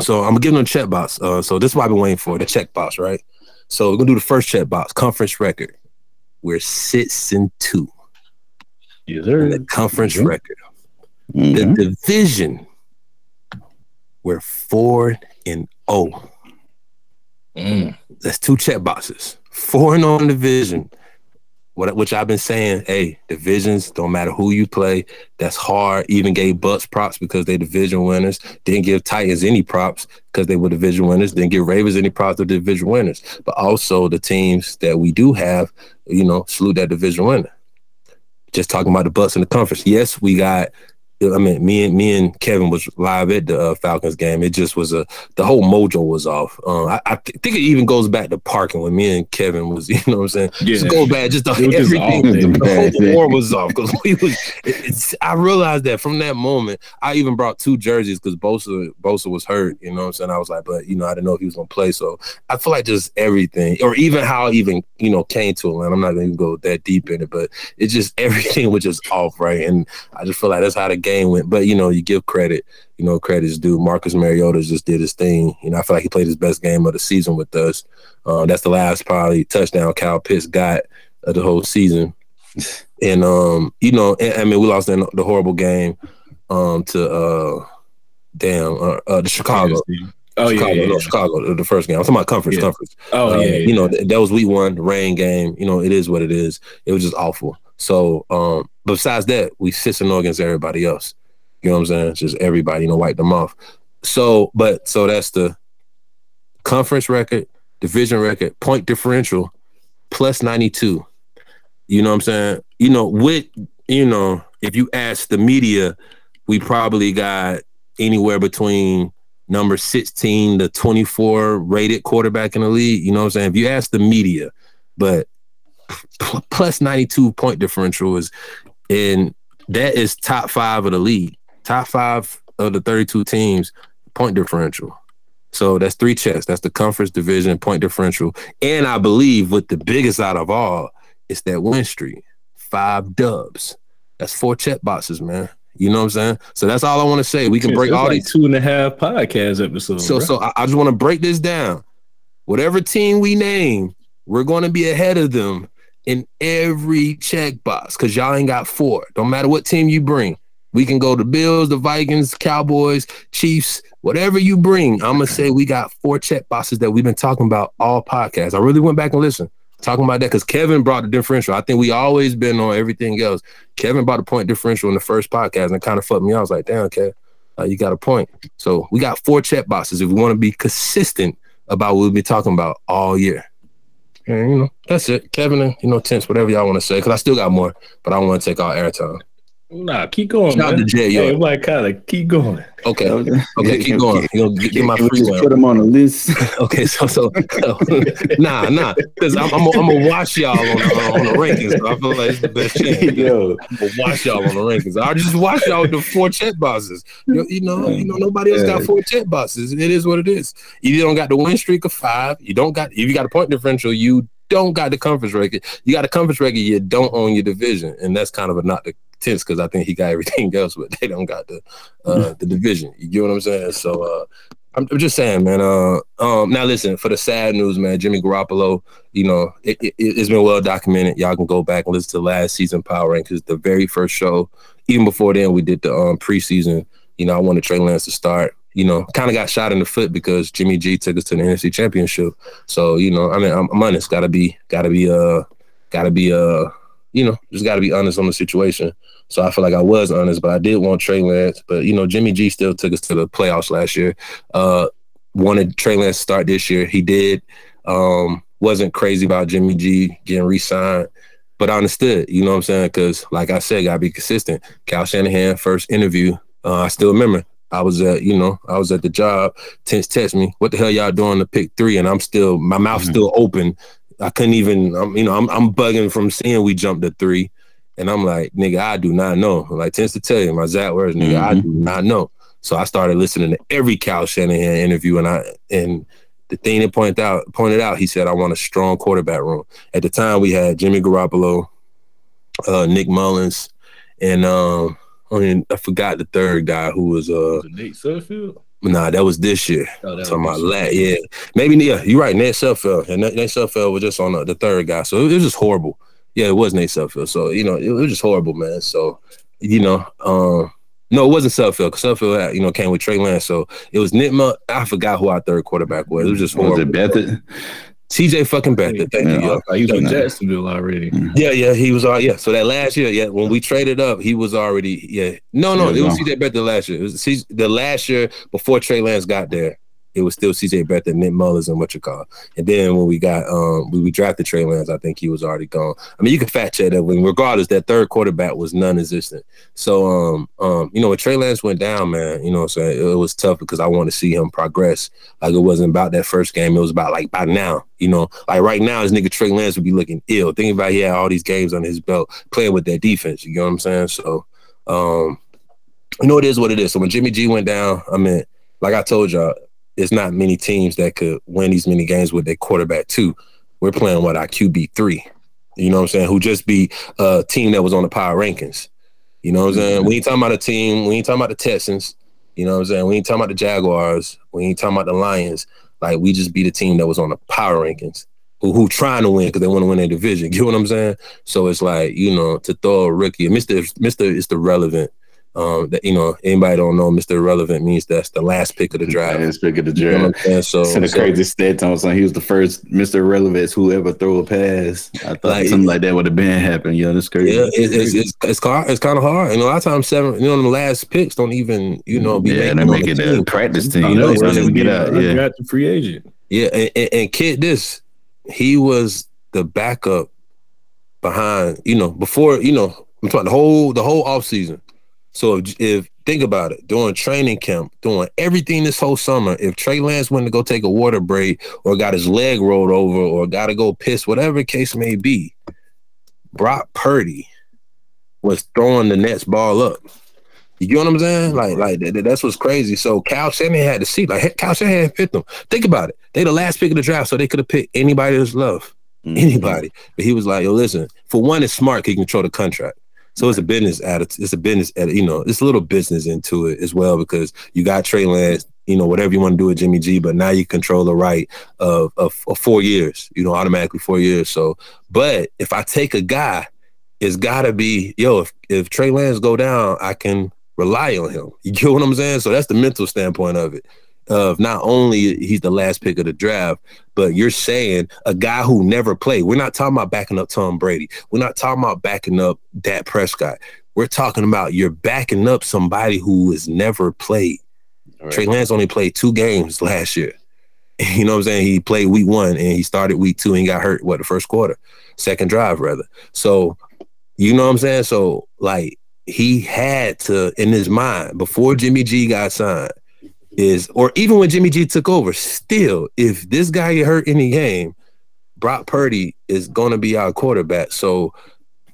So I'm gonna give them a check box. Uh, so this is what I've been waiting for the check box, right? So we're gonna do the first check box, conference record. We're six and two Yes, in the sir. conference Mhm. record. Mhm. The division, we're four and oh. Mm. That's two check boxes. Four and on division. What which I've been saying, hey, divisions don't matter who you play. That's hard. Even gave Bucs props because they division winners. Didn't give Titans any props because they were division winners. Didn't give Ravens any props to division winners. But also the teams that we do have, you know, salute that division winner. Just talking about the Bucs in the conference. Yes, we got. I mean, me and me and Kevin was live at the uh, Falcons game. It just was a the whole mojo was off. Um, I, I th- think it even goes back to parking when me and Kevin was. [LAUGHS] You know what I'm saying? Yeah. Just go back. Just the, just everything. off the whole war was off because we was. It, I realized that from that moment. I even brought two jerseys because Bosa Bosa was hurt. You know what I'm saying? I was like, but you know, I didn't know if he was gonna play. So I feel like just everything, or even how I even you know came to Atlanta. I'm not gonna even go that deep in it, but it's just [LAUGHS] everything was just off, right? And I just feel like that's how the game went. But you know, you give credit, you know, credit's due. Marcus Mariota just did his thing. You know, I feel like he played his best game of the season with us. Uh, that's the last probably touchdown Kyle Pitts got of the whole season. [LAUGHS] And um, you know, and, I mean, we lost in the horrible game um to uh, damn, uh, uh the Chicago. Oh yeah, Chicago, yeah, no, yeah. Chicago, the first game. I'm talking about conference, Yeah. conference. Oh Uh, yeah, yeah. you know, th- that was week one, the rain game. You know, it is what it is. It was just awful. So, um, besides that, we sit and against everybody else. You know what I'm saying? It's just everybody, you know, wipe them off. So, but so that's the conference record, division record, point differential, plus 92. You know what I'm saying? You know, with you know, if you ask the media, we probably got anywhere between number 16 to 24 rated quarterback in the league. You know what I'm saying? If you ask the media, but [LAUGHS] plus 92 point differential is and that is top five of the league. Top five of the 32 teams point differential. So that's three checks. That's the conference division point differential. And I believe with the biggest out of all, it's that win streak. Five dubs. That's four check boxes, man. You know what I'm saying? So that's all I want to say. We can break It's all like these two and a half podcast episodes. so, bro. so I, I just want to break this down. Whatever team we name, we're going to be ahead of them in every check box because y'all ain't got four. Don't matter what team you bring. We can go to Bills, the Vikings, Cowboys, Chiefs, whatever you bring. I'm gonna say we got four check boxes that we've been talking about all podcasts. I really went back and listened, talking about that because Kevin brought the differential. I think we always been on everything else. Kevin brought the point differential in the first podcast and kind of fucked me. I was like, damn, Kev, uh, you got a point. So we got four check boxes if we want to be consistent about what we've been talking about all year. And you know, that's it. Kevin you know, tense, whatever y'all want to say, because I still got more, but I don't want to take all airtime. Nah, keep going, Shout out man. to Jay, Hey, yo. like kind of keep going. Okay, okay, keep going. You know, get, get my we free just put one. them on the list. [LAUGHS] Okay, so so, so [LAUGHS] nah, nah, because I'm, I'm, gonna- I'm watch y'all on, uh, on the rankings. So I feel like it's the best chance. [LAUGHS] Yo, I'm gonna watch y'all on the rankings. I just watch y'all with the four check boxes. You, you know, you know, nobody else got four check boxes. It is what it is. You don't got the win streak of five. You don't got if you got a point differential. You don't got the conference record. You got a conference record. You don't own your division, and that's kind of a not the tense because I think he got [LAUGHS] everything else, but they don't got the uh, [LAUGHS] the division. You get what I'm saying? So. uh I'm, I'm just saying, man. Uh, um, now listen for the sad news, man. Jimmy Garoppolo, you know, it, it, it's been well documented. Y'all can go back and listen to last season Power Rankings, the very first show. Even before then, we did the um, preseason. You know, I wanted Trey Lance to start. You know, kind of got shot in the foot because Jimmy G took us to the NFC Championship. So you know, I mean, I'm, I'm honest. Got to be, got to be, uh, got to be, uh, you know, just got to be honest on the situation. So I feel like I was honest, but I did want Trey Lance. But you know, Jimmy G still took us to the playoffs last year. Uh, wanted Trey Lance to start this year. He did. Um, wasn't crazy about Jimmy G getting re-signed, but I understood. You know what I'm saying? Because like I said, gotta be consistent. Kyle Shanahan first interview. Uh, I still remember. I was at, you know, I was at the job. Tense text me, "What the hell y'all doing to pick three? And I'm still, my mouth Mhm. still open. I couldn't even, I'm, you know, I'm, I'm bugging from seeing we jumped to three. And I'm like, nigga, I do not know. Like tends to tell you my exact words, nigga, I do not know. So I started listening to every Kyle Shanahan interview, and I and the thing that pointed out pointed out, he said, I want a strong quarterback room. At the time, we had Jimmy Garoppolo, uh, Nick Mullens, and um, I mean, I forgot the third guy who was uh, Was Nate Sudfeld? Nah, that was this year. Oh, that Talking about was- lat, yeah, maybe yeah, you're right. Nate Sudfeld, and Nate Nate Sudfeld was just on the, the third guy, so it was just horrible. Yeah, it was Nate Sudfeld. So you know, it was just horrible, man. So you know, um, No, it wasn't Sudfeld. Sudfeld, had, you know, came with Trey Lance. So it was Nitma. I forgot who our third quarterback was. It was just Was horrible. it Beathard? CJ fucking Beathard. Thank you. Yeah. yo. Like, he was in. Jacksonville already. Yeah, yeah, he was all yeah. So that last year, yeah, when we traded up, he was already yeah. No, no, Yeah, it was no. CJ Beathard last year. It was C- the last year before Trey Lance got there. It was still CJ Beathard, Nick Mullens, and what you call. And then when we got um when we drafted Trey Lance, I think he was already gone. I mean, you can fact check that. When regardless, that third quarterback was non-existent. So um um you know when Trey Lance went down, man, you know what I'm saying it, was tough because I want to see him progress. Like it wasn't about that first game. It was about like by now, you know, like right now, his nigga Trey Lance would be looking ill. Think about he had all these games on his belt playing with that defense. You know what I'm saying? So um you know it is what it is. So when Jimmy G went down, I mean, like I told y'all, it's not many teams that could win these many games with their quarterback too. We're playing what our QB three. You know what I'm saying? Who just be a team that was on the power rankings. You know what I'm saying? Mm-hmm. We ain't talking about a team. We ain't talking about the Texans. You know what I'm saying? We ain't talking about the Jaguars. We ain't talking about the Lions. Like we just beat a team that was on the power rankings. Who, who trying to win because they want to win their division. [LAUGHS] You know what I'm saying? So it's like, you know, to throw a rookie, Mr. Mr. is the relevant. Um, that you know, anybody don't know Mr. Irrelevant means that's the last pick of the draft. Last pick of the You know what draft. I'm saying? So, Sent a so- crazy stat on something. He was the first Mr. Relevance who ever throw a pass. I thought Like- something like that would have been happening. Yeah, that's crazy. Yeah, it, it's it's it's, hard, it's kind of hard. And a lot of times, seven, you know, the last picks don't even, you know, be yeah, they on make the it team. a practice team. You You know, know, it's they don't really even get out. Yeah, got the free agent. Yeah, and, and, and kid, this he was the backup behind, you know, before, you know, I'm talking the whole the whole off season. So if, if think about it, during training camp, doing everything this whole summer, if Trey Lance went to go take a water break or got his leg rolled over or got to go piss, whatever the case may be, Brock Purdy was throwing the next ball up. You get what I'm saying? Like, like that, that's what's crazy. So Kyle Shanahan had to see, like Kyle Shanahan picked them. Think about it. They the last pick of the draft, so they could have picked anybody that's love, Mhm. anybody. But he was like, yo, listen. For one, it's smart. He can control the contract. So it's a business attitude. It's a business, atti- you know, it's a little business into it as well because you got Trey Lance, you know, whatever you want to do with Jimmy G, but now you control the right of, of, of four years, you know, automatically four years. So, but if I take a guy, it's gotta be, yo, if, if Trey Lance go down, I can rely on him. [LAUGHS] You get what I'm saying? So that's the mental standpoint of it. Of not only he's the last pick of the draft, but you're saying a guy who never played. We're not talking about backing up Tom Brady. We're not talking about backing up Dak Prescott. We're talking about you're backing up somebody who has never played. Right. Trey Lance only played two games last year. [LAUGHS] You know what I'm saying? He played week one and he started week two and got hurt, what, the first quarter, second drive, rather. So, you know what I'm saying? So, like, he had to, in his mind, before Jimmy G got signed, is, or even when Jimmy G took over, still, if this guy get hurt in the game, Brock Purdy is going to be our quarterback. So,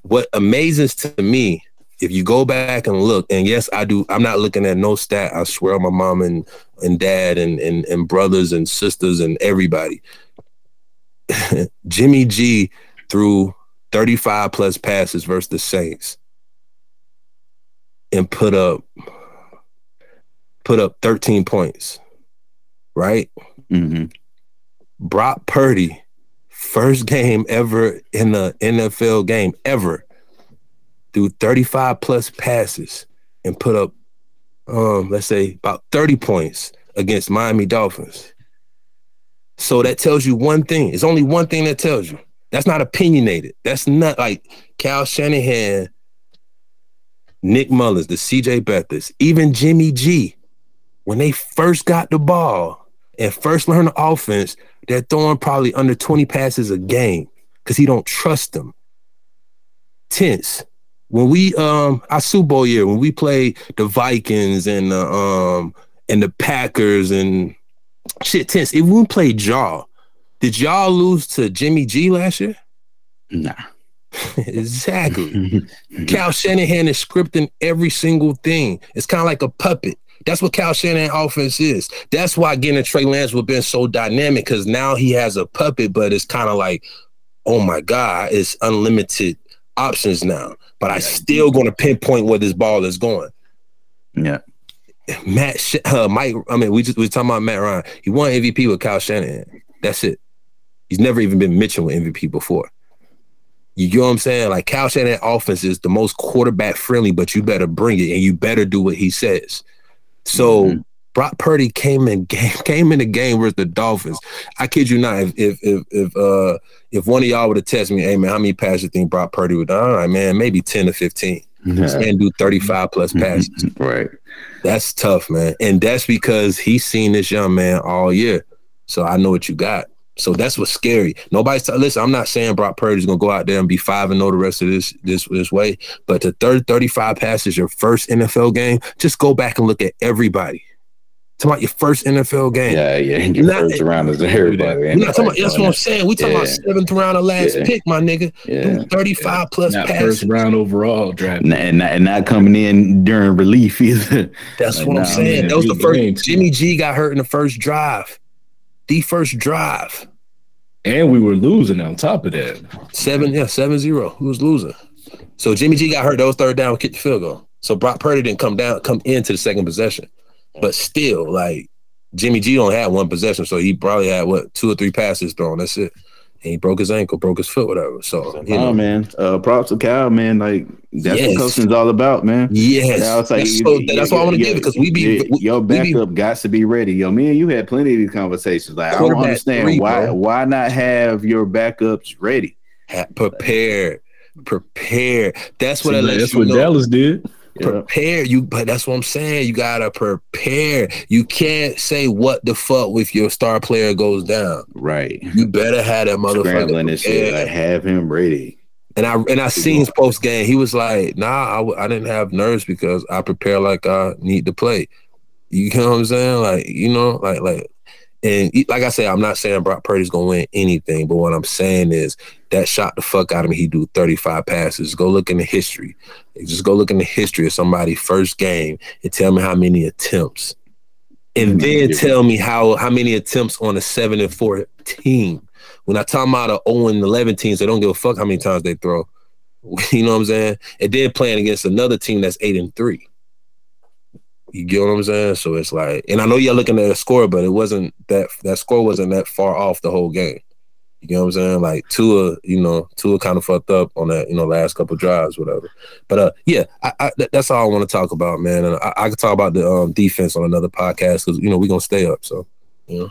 what amazes to me, if you go back and look, and yes, I do, I'm not looking at no stat. I swear on my mom and, and dad and, and, and brothers and sisters and everybody. [LAUGHS] Jimmy G threw 35 plus passes versus the Saints and put up put up 13 points. Right? Mhm. Brock Purdy, first game ever in the NFL game ever, threw 35 plus passes and put up, um, let's say about 30 points against Miami Dolphins. So that tells you one thing. It's only one thing that tells you. That's not opinionated. That's not like Kyle Shanahan, Nick Mullens, the CJ Beathards, even Jimmy G. When they first got the ball and first learned the offense, they're throwing probably under 20 passes a game because he don't trust them. Tense. When we um our Super Bowl year, when we played the Vikings and the um and the Packers and shit tense. If we played y'all, did y'all lose to Jimmy G last year? Nah. [LAUGHS] exactly. Kyle Shanahan is scripting every single thing. It's kind of like a puppet. That's what Kyle Shanahan offense is. That's why getting Trey Lance would have been so dynamic because now he has a puppet, but it's kind of like, oh my God, it's unlimited options now. But I still going to pinpoint where this ball is going. yeah. Matt, uh, Mike. I mean, we just we talking about Matt Ryan. He won MVP with Kyle Shanahan. That's it. He's never even been mentioned with MVP before. You get what I'm saying? Like Kyle Shanahan offense is the most quarterback friendly, but you better bring it and you better do what he says. So Mhm. Brock Purdy came in game [LAUGHS] came in the game with the Dolphins. I kid you not. If if if, if uh if one of y'all would have tested me, hey man, how many passes you think Brock Purdy would? All right, man, maybe ten to fifteen. This man do thirty five plus passes. [LAUGHS] right. That's tough, man. And that's because he's seen this young man all year. So I know what you got. So that's what's scary. Nobody's t- listen. I'm not saying Brock Purdy's gonna go out there and be five and know the rest of this this this way. But the third 35 passes your first NFL game, just go back and look at everybody. Talking about your first NFL game. Yeah, yeah. Your Not- first round is everybody. We're not talking about, that's what I'm saying. We talking about seventh round of last Yeah. pick, my nigga. Yeah. Do 35 plus Not passes. first round overall draft. And, and, not, and not coming in during relief [LAUGHS] either. That's Like, what I'm nah, saying. man, that was the first. Jimmy G got hurt in the first drive. The first drive. And we were losing on top of that. Seven, yeah, seven zero. Who was losing? So Jimmy G got hurt. Was third down, kicked the field goal. So Brock Purdy didn't come down, come into the second possession. But still, like Jimmy G only had one possession, so he probably had what two or three passes thrown. That's it. And he broke his ankle, broke his foot, whatever. So you oh know, man, uh, props to Kyle, man. Like that's Yes. what coaching's all about, man. yes, Yeah, I like, that's, you- so, you- that's why I want to you- give because we be we- your we be- backup got to be ready. Yo, me and you had plenty of these conversations. Like I don't understand three, why bro. why not have your backups ready. ha- prepared, prepared. That's what I See, let that's you what know. Dallas did. Yeah. prepare you but that's what i'm saying you gotta prepare you can't say what the fuck if your star player goes down Right. you better have that motherfucker shit. Like have him ready. and i and i seen his post game he was like nah I, w- I didn't have nerves because i prepare like i need to play you know what i'm saying like you know like like and like I said, I'm not saying Brock Purdy's gonna win anything, but what I'm saying is that shot the fuck out of me. He do 35 passes. Go look in the history. Just go look in the history of somebody first game and tell me how many attempts, and mm-hmm. then tell me how how many attempts on a seven and four team. When I talk about a 0 and 11 teams, they don't give a fuck how many times they throw. [LAUGHS] You know what I'm saying? And then playing against another team that's eight and three. You get what I'm saying? So it's like, and I know you're looking at a score, but it wasn't that that score wasn't that far off the whole game. You know what I'm saying? Like Tua, you know, Tua kind of fucked up on that, you know, last couple drives, whatever. But uh, yeah, I, I, that- that's all I want to talk about, man. And I, I could talk about the um, defense on another podcast because you know we're gonna stay up. So you know,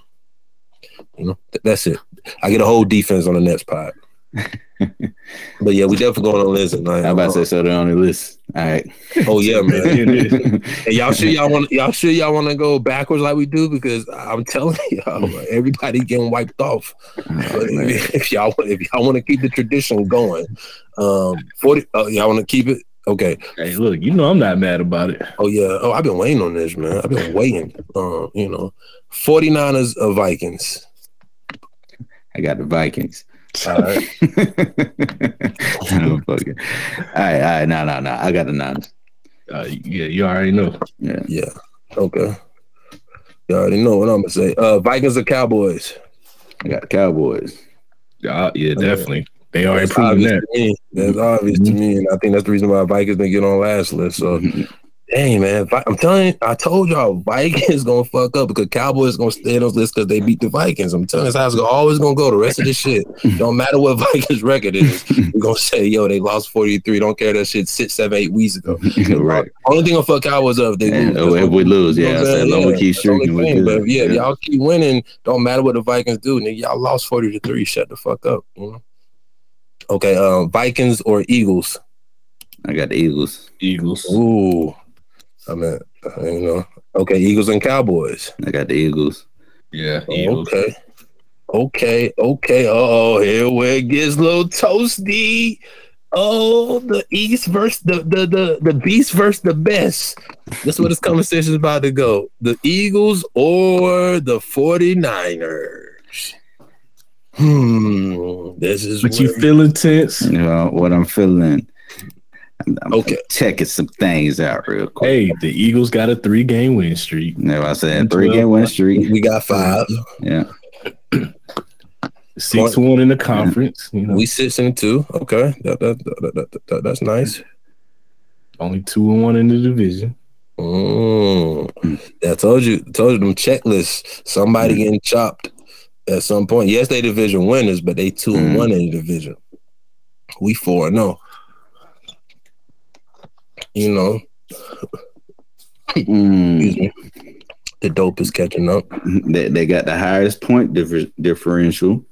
you know, th- that's it. I get a whole defense on the next pod. [LAUGHS] [LAUGHS] but yeah, we definitely going on listen. Like, I'm about to say so they're on the list. All right. oh yeah, man. [LAUGHS] man. And y'all sure y'all want y'all sure y'all want to go backwards like we do because I'm telling [LAUGHS] y'all, everybody getting wiped off. But if, if y'all want- if y'all want to keep the tradition going, um, forty, uh, y'all want to keep it. Okay. hey, look, you know I'm not mad about it. Oh yeah. Oh, I've been waiting on this, man. I've been waiting. Um, you know, 49ers of Vikings. I got the Vikings. All right. [LAUGHS] [LAUGHS] I'm fucking- all right, all right, no, no, no. I got the Niners. Uh, yeah, you already know. Yeah. Yeah. Okay. You already know what I'm gonna say. Uh, Vikings or Cowboys. I got the Cowboys. Uh, yeah, definitely. They already That's proven that. to me. That's obvious to me, and I think that's the reason why Vikings didn't get on last list. So, dang man, Vi- I'm telling you, I told y'all Vikings [LAUGHS] gonna fuck up because Cowboys gonna stay on this list because they beat the Vikings. I'm telling you, that's how it's gonna- always gonna go. The rest of this shit [LAUGHS] don't matter what [LAUGHS] Vikings record is. We're gonna say, yo, they lost 43. Don't care that shit six, seven, eight weeks ago. right. Only thing gonna fuck Cowboys up if they And, lose. if we lose, You know yeah, what I I'm said, saying? long we keep that's the only streaking, we thing. good. But yeah, y'all keep winning. Don't matter what the Vikings do. Nigga, y'all lost 40 to 3. Shut the fuck up. You know? Okay, um, Vikings or Eagles? I got the Eagles. Eagles. Ooh. I mean, you know. Okay, Eagles and Cowboys. I got the Eagles. Yeah, Eagles. Okay. Okay, okay. Oh, here where it gets a little toasty. Oh, the East versus the the the, the Beast versus the best. That's what this conversation is about to go. The Eagles or the 49ers. Hmm. This is But you where- feeling tense? You know what I'm feeling. I'm, I'm Okay. checking some things out real quick. Hey, the Eagles got a three game win streak. You know, I said three game win streak. we got five. Yeah, Six one in the conference. You know, We six and two. Okay. That, that, that, that, that- that's nice. only two and one in the division. Mm. I told you, told you them checklists. Somebody Mm. getting chopped at some point. Yes, they division winners, but they two and Mm. one in the division. We four and no. You know, Mm. The dope is catching up. They, they got the highest point differ- differential.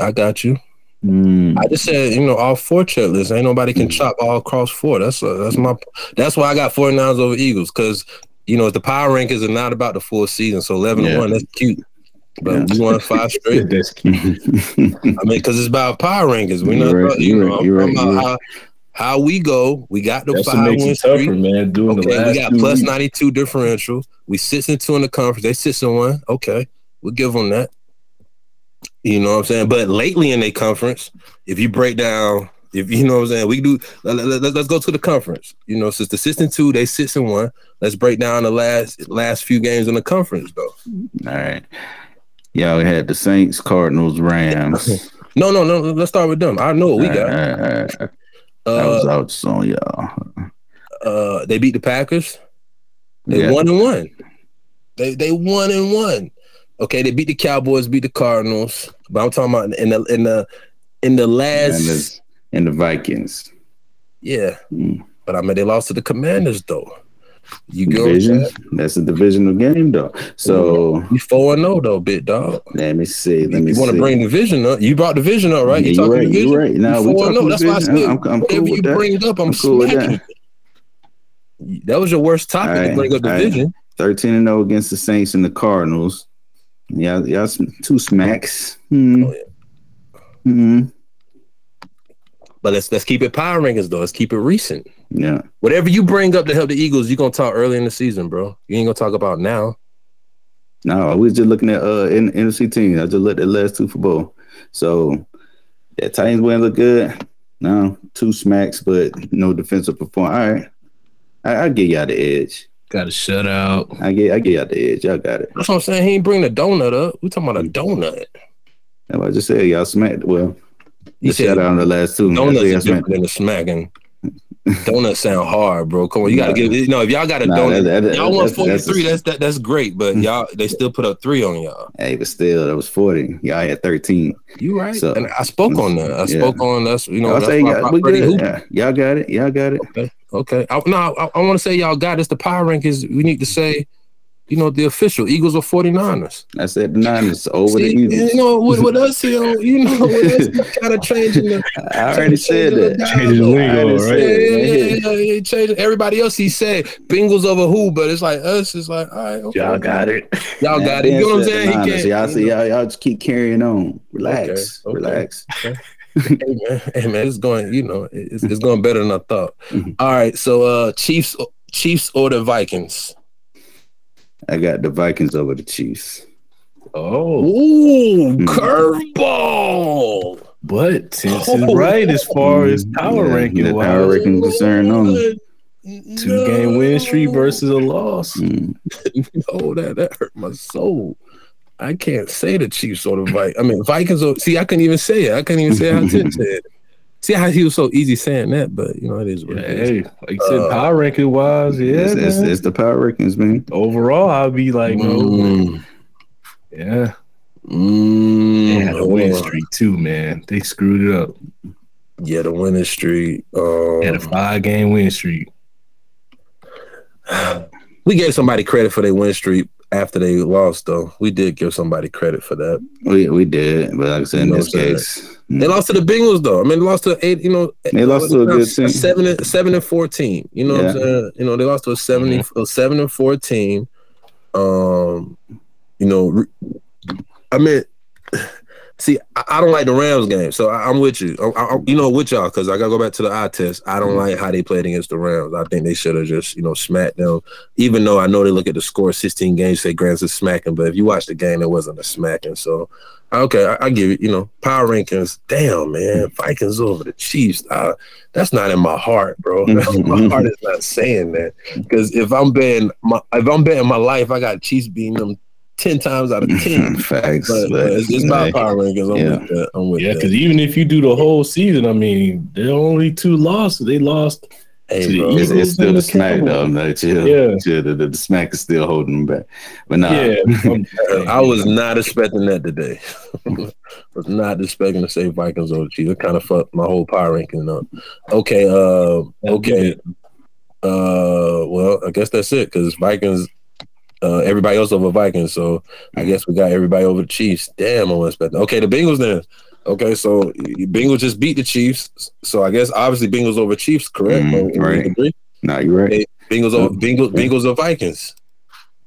I got you. Mm. I just said, you know, all four checklists. Ain't nobody can chop all across four. That's uh, that's my. That's why I got 49ers over Eagles because you know the power rankings are not about the full season. So eleven Yeah. to one, that's cute. But Yeah. we won five [LAUGHS] straight. That's cute. I mean, because it's about power rankings. We're not, You're right, about, you you're know, right, I'm right, about you're how, how we go. We got the That's what five makes win it tougher, streak. man. Doing the last we got two plus weeks. 92 differential. We six and two in the conference. They six and one. Okay, we'll give them that. You know what I'm saying? But lately in their conference, if you break down, if you know what I'm saying, we do. Let, us let, go to the conference. You know, since the six and two, they six and one. Let's break down the last last few games in the conference, though. All right. Y'all had the Saints, Cardinals, Rams. [LAUGHS] No, no, no. Let's start with them. I know what we All got. right, all right, all right. I was Uh, out on y'all. uh, they beat the Packers. They Yeah. one and one. They they one and one. Okay, they beat the Cowboys, beat the Cardinals. But I'm talking about in the in the in the last the, and the Vikings. yeah. Mm. But I mean they lost to the Commanders though. You get Division. That's a divisional game though. So You four and zero though, big dog. let me see. Let me you want to bring the division up, you brought the division up, right? Yeah, you you're talking right. division? You're right. Now You we four and talking oh. That's why I said I'm- I'm cool you that. bring up, I'm, I'm cool with smacking. you. That was your worst topic to bring up division. 13 and 0 against the Saints and the Cardinals. Yeah, y'all two smacks. Hmm. Oh, yeah. Hmm. But let's let's keep it power rankings though. Let's keep it recent. Yeah. Whatever you bring up to help the Eagles, you're gonna talk early in the season, bro. You ain't gonna talk about now. No, we was just looking at uh N- NFC teams. I just looked at the last two for bowl. So yeah, Titans win look good. No, two smacks, but no defensive performance. All right. I, I give y'all the edge. Got a shutout. I get I give y'all the edge. Y'all got it. That's what I'm saying. He ain't bring the donut up. We talking about a donut. That's I just said. Y'all smacked. Well, You said out on the last two. Donuts is y'all different than a smacking. Donuts sound hard, bro. Come on, you gotta give. You know, if y'all got a Nah, donut, that- that- y'all won that's- 43. That's that, that's great, but hmm. y'all they still put up three on y'all. Hey, but still, that was 40. Y'all had 13. You right? So- and I spoke on that. I Yeah. spoke on that's you know. That's say y'all, we good. Yeah, y'all got it. Y'all got it. Okay. Okay. I, no, I, I want to say y'all got this. The power rankings. We need to say, you know, the official Eagles or 49ers. I said the Niners over See, the Eagles. you know, with, with us, you know, you know, with us [LAUGHS] kind of changing the. I already said that. Changing the lingo, right? Yeah, yeah, yeah, yeah, yeah. Changing everybody else. He said Bengals over who, but it's like us. It's like all right, okay. Y'all got it. Y'all That got it. You know what I'm saying? the He Niners, can't. y'all, see, y'all, y'all just keep carrying on. Relax. Okay, okay. Relax. [LAUGHS] hey man, hey man, it's going. You know, it's, it's going better than I thought. Mhm. All right, so uh, Chiefs, Chiefs or the Vikings. I got the Vikings over the Chiefs. Oh, Ooh, Mhm. curveball. but since it's right as far as power Yeah, ranking the wise, power ranking concern on. two game win streak versus a loss. [LAUGHS] Mm. Oh, that that hurt my soul. I can't say the Chiefs or the Vikings. I mean, Vikings. Are, see, I couldn't even say it. I couldn't even say how Tim [LAUGHS] said it. See how he was so easy saying that, but you know it is what Yeah, it is. hey, like you said, Uh, power ranking wise, yeah. it's, it's, it's the power rankings, man. Overall, I'll be like, no, Mm, yeah, mm, they had a win uh, streak too, man. They screwed it up. Yeah, the winning streak. They had a Um, five game win streak. [SIGHS] we gave somebody credit for their win streak after they lost, though. We did give somebody credit for that. We we did, but like I said, in You know this what I'm case, They lost to the Bengals, though. I mean, they lost to eight. You know, They lost to a good team. Seven, and- seven and fourteen. You know what I'm saying? You know, they lost to a 70, a seven and fourteen. Um, you know, I mean, see, I, I don't like the Rams game, so I, I'm with you. I, I, you know, with y'all because I gotta go back to the eye test. I don't like how they played against the Rams. I think they should have just you know smacked them. Even though I know they look at the score, 16 games, say Grants is smacking, but if you watch the game, it wasn't a smacking. So. Okay, I, I give it. You know, power rankings. Damn, man, Vikings over the Chiefs. Uh, that's not in my heart, bro. [LAUGHS] my heart is not saying that because if I'm betting my if I'm betting my life, I got Chiefs beating them ten times out of [LAUGHS] ten. facts. But, but, but it's, it's about hey, power rankings. I'm yeah. with that. I'm with Yeah, because even if you do the whole season, I mean, they're only two losses. They lost Hey, bro. It's, it's still the the smack though. Cowboys. No, chill, Yeah. chill. The, the, the smack is still holding them back. But nah, Yeah, [LAUGHS] I'm- I was not expecting that today. [LAUGHS] was not expecting to say Vikings over Chiefs. It kind of fucked my whole power ranking up. Okay, uh, okay, uh, well, I guess that's it because Vikings. Uh, everybody else over Vikings, so I guess we got everybody over the Chiefs. Damn, I wasn't expecting. Okay, the Bengals then. Okay, so Bengals just beat the Chiefs, so I guess obviously Bengals over Chiefs, correct? Mm, right. nah, you're right. Bengals over Bengals, Bengals or Vikings.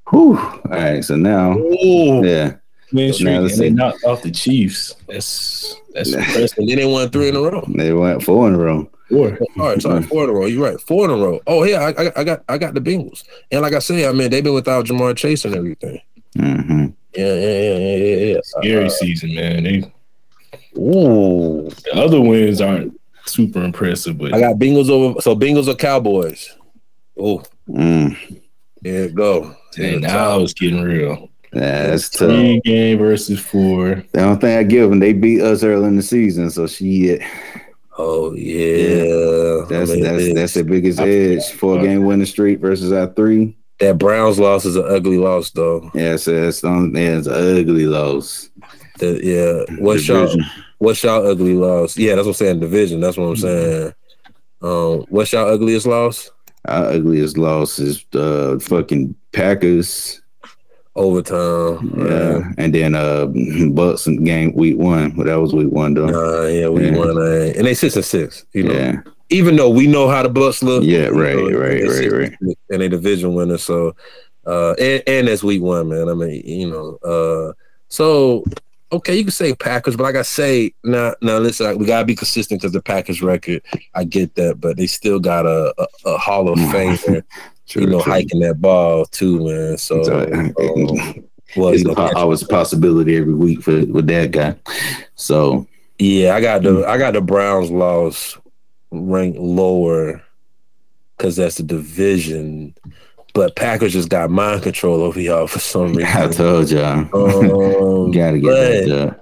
Whew. All right, so now, Oh, yeah, win Now streak and they knocked off the Chiefs. That's that's impressive. and then they won three in a row. they went four in a row. Four. All right, sorry, [LAUGHS] four in a row. You're right, four in a row. Oh yeah, I, I, I got I got the Bengals, and like I say, I mean they've been without Ja'Marr Chase and everything. hmm Yeah, yeah, yeah, yeah, yeah. yeah. Scary season, man. They Ooh, the other wins aren't super impressive, but I got Bengals over. So Bengals or Cowboys? Oh, Mm. there you go. dang, now it's getting real. Yeah, that's tough. Three game versus four. The only thing I give them, they beat us early in the season, so she Oh yeah, that's I mean, that's that's the biggest edge. Four game winning streak versus our three. that Browns loss is an ugly loss though. Yeah, so that's on yeah, it's an ugly loss. The, yeah, what's y'all what's y'all ugly loss? Yeah, that's what I'm saying. Division. That's what I'm saying. Um, what's y'all ugliest loss? Our ugliest loss is the fucking Packers. Overtime. Yeah, and then uh Bucs in game week one. But that was week one though. Nah, yeah, we Yeah. won, uh, and they six and six. You know, Yeah, even though we know how the Bucs look. Yeah, right, know, right, right, right. and And they division winner, so uh, and and that's week one, man. I mean, you know, uh, so okay, you can say Packers, but like I say, now now listen, like, we gotta be consistent because the Packers record, I get that, but they still got a a, a Hall of Famer, [LAUGHS] true, you know, true. hiking that ball too, man. So. Um, [LAUGHS] well, it's you a, always a possibility every week for with that guy. So Yeah, I got the I got the Browns loss ranked lower because that's the division. But Packers just got mind control over y'all for some [LAUGHS] reason. I told y'all, Um, [LAUGHS] gotta get that job.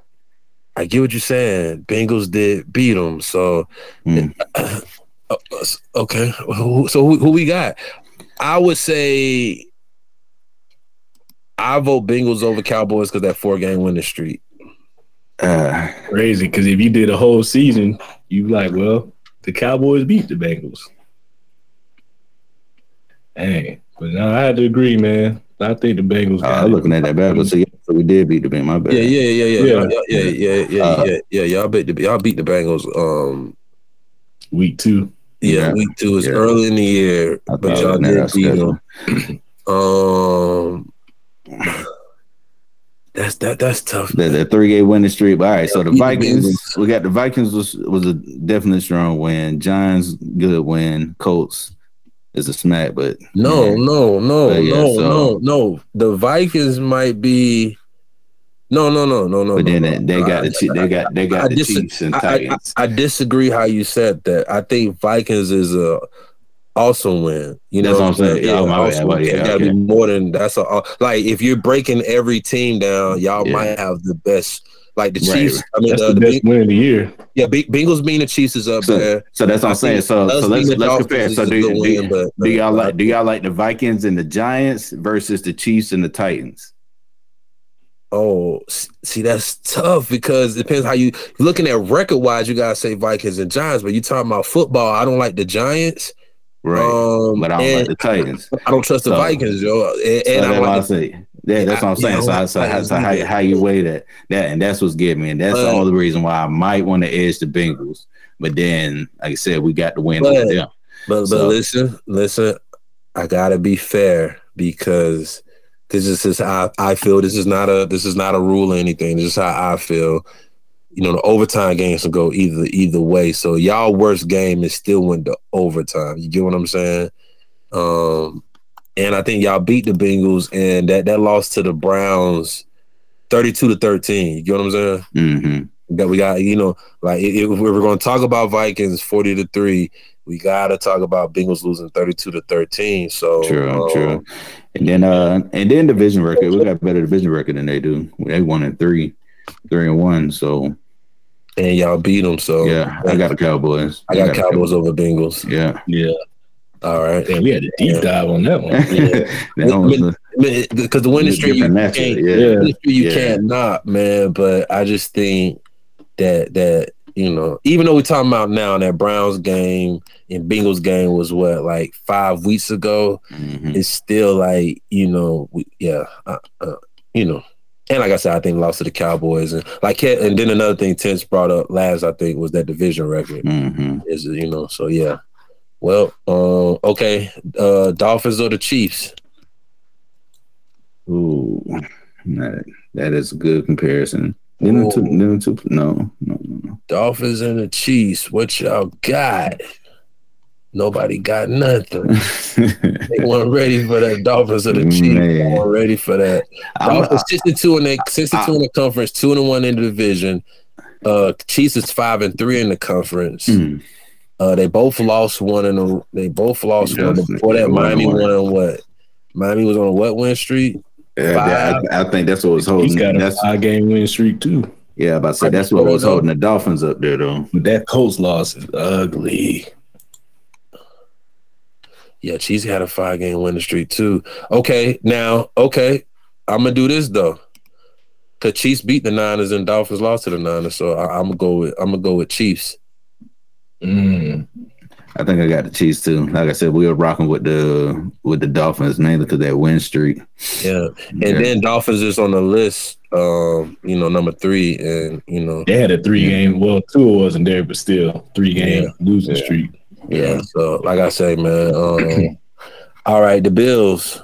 I get what you're saying. Bengals did beat them, so [CLEARS THROAT] Mm. okay. So who, who we got? I would say I vote Bengals over Cowboys because that four game winning streak. Uh, Crazy, because if you did a whole season, you like, well, the Cowboys beat the Bengals. Dang. But no, I had to agree, man. I think the Bengals I got was it. looking at that backwards. So, yeah, so we did beat the Bengals. My bad. Yeah, yeah, yeah, yeah, Yeah. yeah, yeah, yeah, yeah, Uh, yeah, yeah. Y'all beat the y'all beat the Bengals. Um, week two. Yeah, Yeah. week two is Yeah. early in the year, I but y'all looking at our did beat them. Um, that's that. That's tough. The, the three game winning streak. But all right, so the Vikings, we got the Vikings was was a definitely strong win. Giants good win. Colts is a smack, but No, yeah. no, no, But yeah, no, so- no, no. The Vikings might be. No, no, no, no, no. But then no, they, no. got I- the Chi- they got they got I the dis- Chiefs and I, I, Titans. I disagree how you said that. I think Vikings is a awesome win. You know That's what I'm what I'm saying? saying. Oh, my bad. awesome Well, yeah, gotta okay. be more than that's a uh, like if you're breaking every team down, y'all Yeah. might have the best. Like the Right. Chiefs, I mean, That's the, the the best win of the year. Yeah, Beng- Bengals being the Chiefs is up So, there. so that's what I I'm saying. So so let's let's compare. So a do, good do, but- do y'all like do y'all like the Vikings and the Giants versus the Chiefs and the Titans? Oh, see, that's tough because it depends how you looking at record wise. You gotta say Vikings and Giants, but you talking about football. I don't like the Giants. Right. Um, but I don't like the Titans. I don't trust the So- Vikings, yo. And, So and I that's what I like the, say. Yeah, that's what I'm saying. I So, don't so, so how, how you weigh that? That and that's what's getting me. And that's the But- only reason why I might want to edge the Bengals. But then, like I said, we got the win But- over them. but but listen, listen. I gotta be fair because this is just how I feel. This is not a this is not a rule or anything. This is how I feel. You know, the overtime games will go either either way. So y'all worst game is still went to overtime. You get what I'm saying? Um, and I think y'all beat the Bengals, and that that loss to the Browns, thirty-two to thirteen. You get what I'm saying? hmm That we got, you know, like if if we're going to talk about Vikings forty to three, we got to talk about Bengals losing thirty-two to thirteen. So True, um, true. And then, uh, and then division record. We got a better division record than they do. They won in three, three and one. So and y'all beat them. So yeah, I got the Cowboys. I got the Cowboys over Bengals. Yeah, Yeah. All right. Damn, we had a deep dive on that one. [LAUGHS] that one Because the winning It's a streak, you different can't, yeah. the you Yeah. can't knock, man. But I just think that that you know, even though we're talking about now that Browns game and Bengals game was what like five weeks ago, Mhm. it's still like you know, we, yeah, uh, uh, you know. And like I said, I think lost to the Cowboys and like and then another thing Tense brought up last, I think, was that division record Mhm. is you know so yeah well um okay uh dolphins or the chiefs Ooh, that, that is a good comparison. Two, two, no, no, no, no. dolphins and the chiefs what y'all got? Nobody got nothing. [LAUGHS] They weren't ready for that. Dolphins or the chiefs they Man. weren't ready for that. Dolphins 62 in the 62 in the conference two and one in the division. Uh chiefs is five and three in the conference. Mm. uh they both lost one in the they both lost one before that miami won on what? Miami was on a what win streak Yeah, I, I think that's what was He's holding. got a That's five game win streak too. yeah, about to say that's what was holding the Dolphins up there though. That Colts loss is ugly. Yeah, Chiefs had a five game winning streak too. Okay, now, okay, I'm gonna do this though. Cause Chiefs beat the Niners and Dolphins lost to the Niners, so I, I'm gonna go with I'm gonna go with Chiefs. Mm. I think I got the Chiefs too. Like I said, we were rocking with the with the Dolphins mainly because that win streak. Yeah, and Yeah. then Dolphins is on the list. Um, you know, number three, and you know, They had a three game. Well, two wasn't there, but still three game Yeah. losing Yeah. streak. yeah. So, like I say, man. Um, [CLEARS THROAT] all right, the Bills.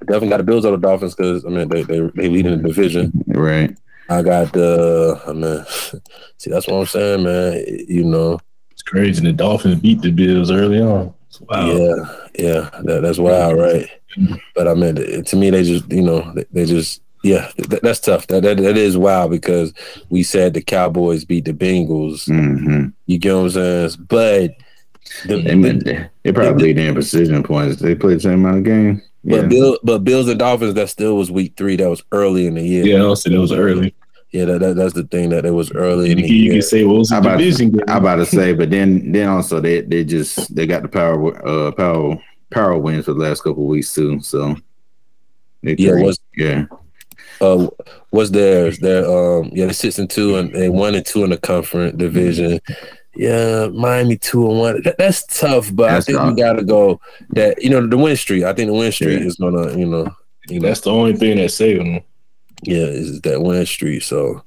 Definitely got the Bills over the Dolphins because I mean they they they lead in the division. Right. I got the I mean, [LAUGHS] see that's what I'm saying, man. You know, It's crazy. The Dolphins beat the Bills early on. Wow. Yeah, yeah, that, that's wild, right? But I mean, to me, they just, you know, they, they just, yeah, th- that's tough. That, that that is wild because we said the Cowboys beat the Bengals. hmm You get what I'm saying? But the, They, meant- they probably did in precision points. They played the same amount of game. but Yeah. Bill, but Bills and Dolphins, that still was week three. That was early in the year. Yeah, also that was early. Yeah, that, that that's the thing that it was early And the you, you can say, well, it was How about- division game. I about to say, but then then also they they just they got the power uh power power wins for the last couple of weeks too. So Yeah, three. was- yeah uh what's theirs? They're um yeah, they six and two and they one and two in the conference division. Yeah, Miami two and one. That, that's tough, but That's I think tough. we gotta go that you know the win streak. I think the win streak Yeah. is gonna you know you know That's the only thing that's saving them. Yeah is that win streak. So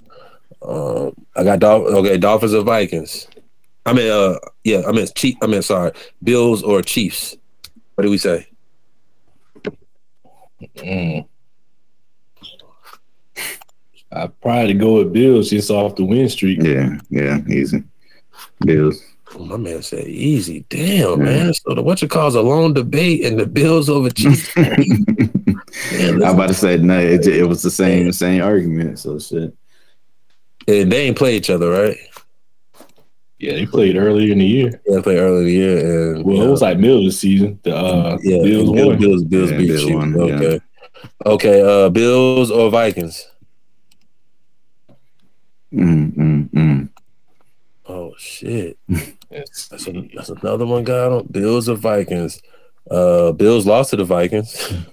um I got Dolph- okay Dolphins or Vikings. I mean uh yeah I mean Chief I mean sorry Bills or Chiefs. What do we say? Mm. I probably go with Bills just off the win streak. yeah yeah easy. Bills. Oh, my man said easy. Damn, Yeah. man. So the what you call a long debate and the Bills over [LAUGHS] Chiefs. Man, I'm about to say no. It, it was the same same argument. So shit. and they ain't play each other, right? Yeah, they played earlier in the year. Yeah, they played early in the year, and Well, yeah, it was like middle of the season. The uh, yeah, Bills Bills, won. Bills, Bills Yeah, beat Bills Chiefs. won, yeah. Okay, okay. Uh, Bills or Vikings? Mm, mm, mm. Oh shit, [LAUGHS] It's- that's, a, that's another one. Got on Bills or Vikings? Uh, Bills lost to the Vikings. [LAUGHS]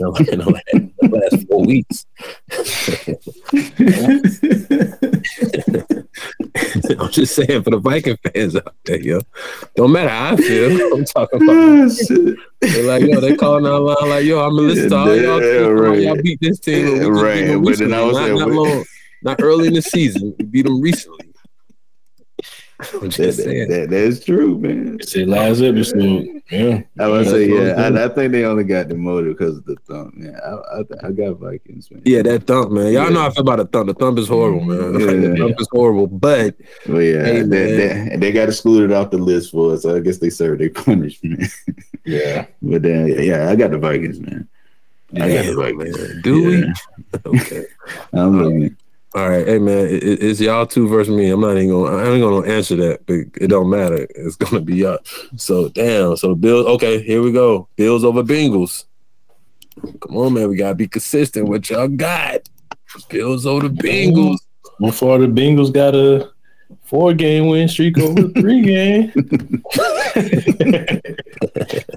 In the last, the last four weeks. [LAUGHS] I'm just saying for the Viking fans out there, yo. Don't matter how I feel. [LAUGHS] I'm talking about Ah. They're like, yo, they calling out line like, yo, I'm gonna listen to all y'all. Yeah, teams, right. Y'all beat this team, but we right. But then I was not, saying, not long, not early in the season. We beat them recently. I'm That, that, that- that's true, man. It's the last episode. Yeah. I would say, yeah. I'm I, I think they only got demoted because of the thump. Yeah, I, I, I got Vikings, man. Yeah, that thump, man. Y'all Yeah. know how I feel about the thump. The thump is horrible, man. [LAUGHS] Yeah. the thump is horrible. But But yeah, Hey, they, they, they got excluded off the list for us. So I guess they served their [LAUGHS] punishment. Yeah. but then, yeah, I got the Vikings, man. I got the Vikings. man, do Yeah. we? [LAUGHS] Okay. I'm looking. All right, hey man, it, it- it's y'all two versus me. I'm not even gonna. I ain't gonna answer that. But it don't matter. It's [LAUGHS] gonna be y'all. So damn. So Bills. Okay, here we go. Bills over Bengals. Come on, man. We gotta be consistent. What y'all got? Bills over the Bengals. Before the Bengals got a four game win streak over three game. [LAUGHS] [LAUGHS]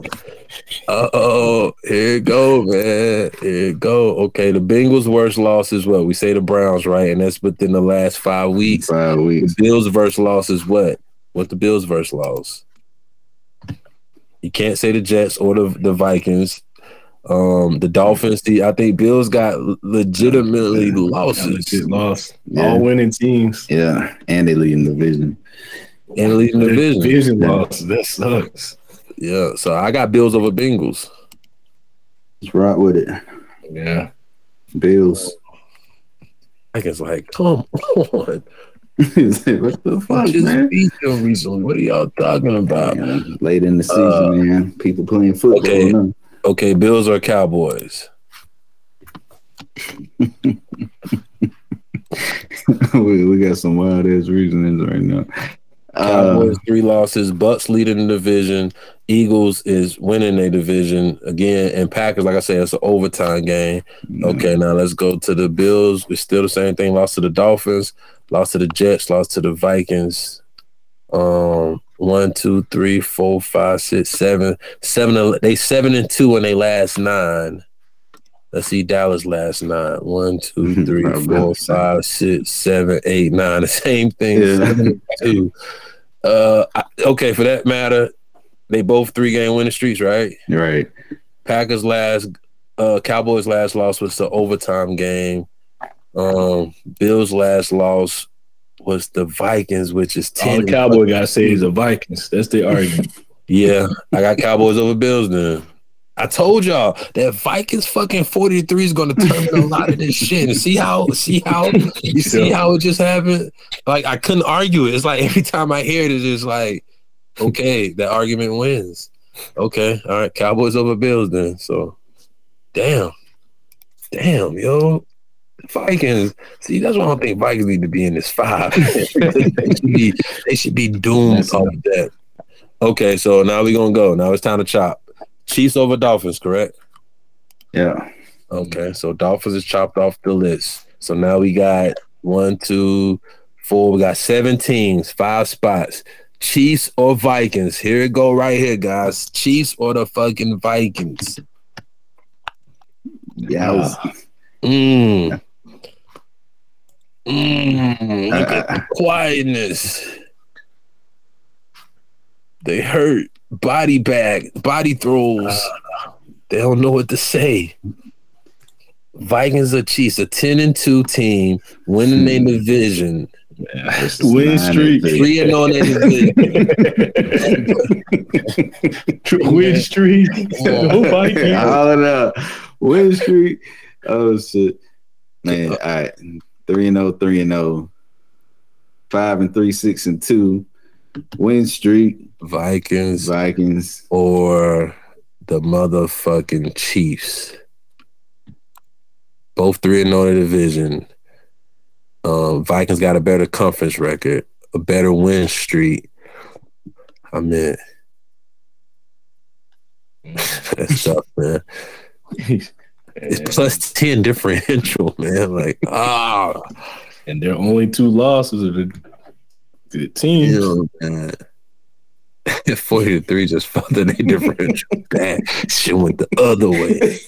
Uh oh, here it go, man. Here it go. Okay, the Bengals' worst loss is what we say the Browns, right? And that's within the last five weeks. Five weeks. The. Bills' verse loss is what? What the Bills' verse loss? You can't say the Jets or the, the Vikings. Um, the Dolphins. The, I think Bills got legitimately losses Legit lost. Yeah. All winning teams. Yeah, and they lead in the division. and leading the division. Division Yeah. loss. That sucks. Yeah, so I got Bills over Bengals. Let's rock with it. Yeah. Bills. I guess like, come on, [LAUGHS] what the fuck, just man? beat them recently. What are y'all talking about? Yeah, late in the season, Uh, man. People playing football. okay. Okay, Bills or Cowboys? [LAUGHS] we, we got some wild ass reasonings right now. Cowboys three losses. Bucs leading the division. Eagles is winning a division again, and Packers. Like I said, it's an overtime game. Okay, now let's go to the Bills. It's still the same thing. Lost to the Dolphins. Lost to the Jets. Lost to the Vikings. Um, one, two, three, four, five, six, seven, seven. They seven and two in their last nine. Let's see Dallas last night. One, two, [LAUGHS] three, Right, four, man. five, six, seven, eight, nine. [LAUGHS] The same thing. Yeah. Seven two. Uh, I- okay. For that matter, they both three game winning streaks, right? Right. Packers last, uh, Cowboys last loss was the overtime game. Um, Bills last loss was the Vikings, which is All ten. the Cowboy got to say is the Vikings. That's the argument. [LAUGHS] Yeah, I got Cowboys over Bills. Then I told y'all that Vikings fucking forty three is going to determine a lot of this shit. See how, see how, [LAUGHS] you see how it just happened. Like I couldn't argue it. It's like every time I hear it, it's just like, okay, that argument wins. Okay, all right, Cowboys over Bills then. So, damn, damn, yo. Vikings. See, that's why I don't think Vikings need to be in this five. [LAUGHS] they, should be, they should be doomed off that. Okay, so now we're gonna go. Now it's time to chop. Chiefs over Dolphins, correct? Yeah. Okay, so Dolphins is chopped off the list. So now we got one, two, four. We got seven teams, five spots. Chiefs or Vikings? Here it go right here, guys. Chiefs or the fucking Vikings? Yeah. Was, Mmm. Mmm. Look at uh, the quietness. They hurt. Body bag, body throws. They don't know what to say. Vikings or Chiefs, a 10 and 2 team, winning their division. versus [LAUGHS] Win nine streak. and Three and on their division. Win streak. No three. Vikings. All of that. Win streak. Oh shit. Man, all right. Three and oh, three and oh. Five and three, six and two. Win streak. Vikings Vikings. or the motherfucking Chiefs. Both three and the division. Um, Vikings got a better conference record, a better win streak. I mean, [LAUGHS] that's tough, man. It's [LAUGHS] plus ten differential, [LAUGHS] man. Like, ah, and their only two losses are the, the teams. you know, man. [LAUGHS] Forty to three just felt that they differential [LAUGHS] bad. Shit went the other way.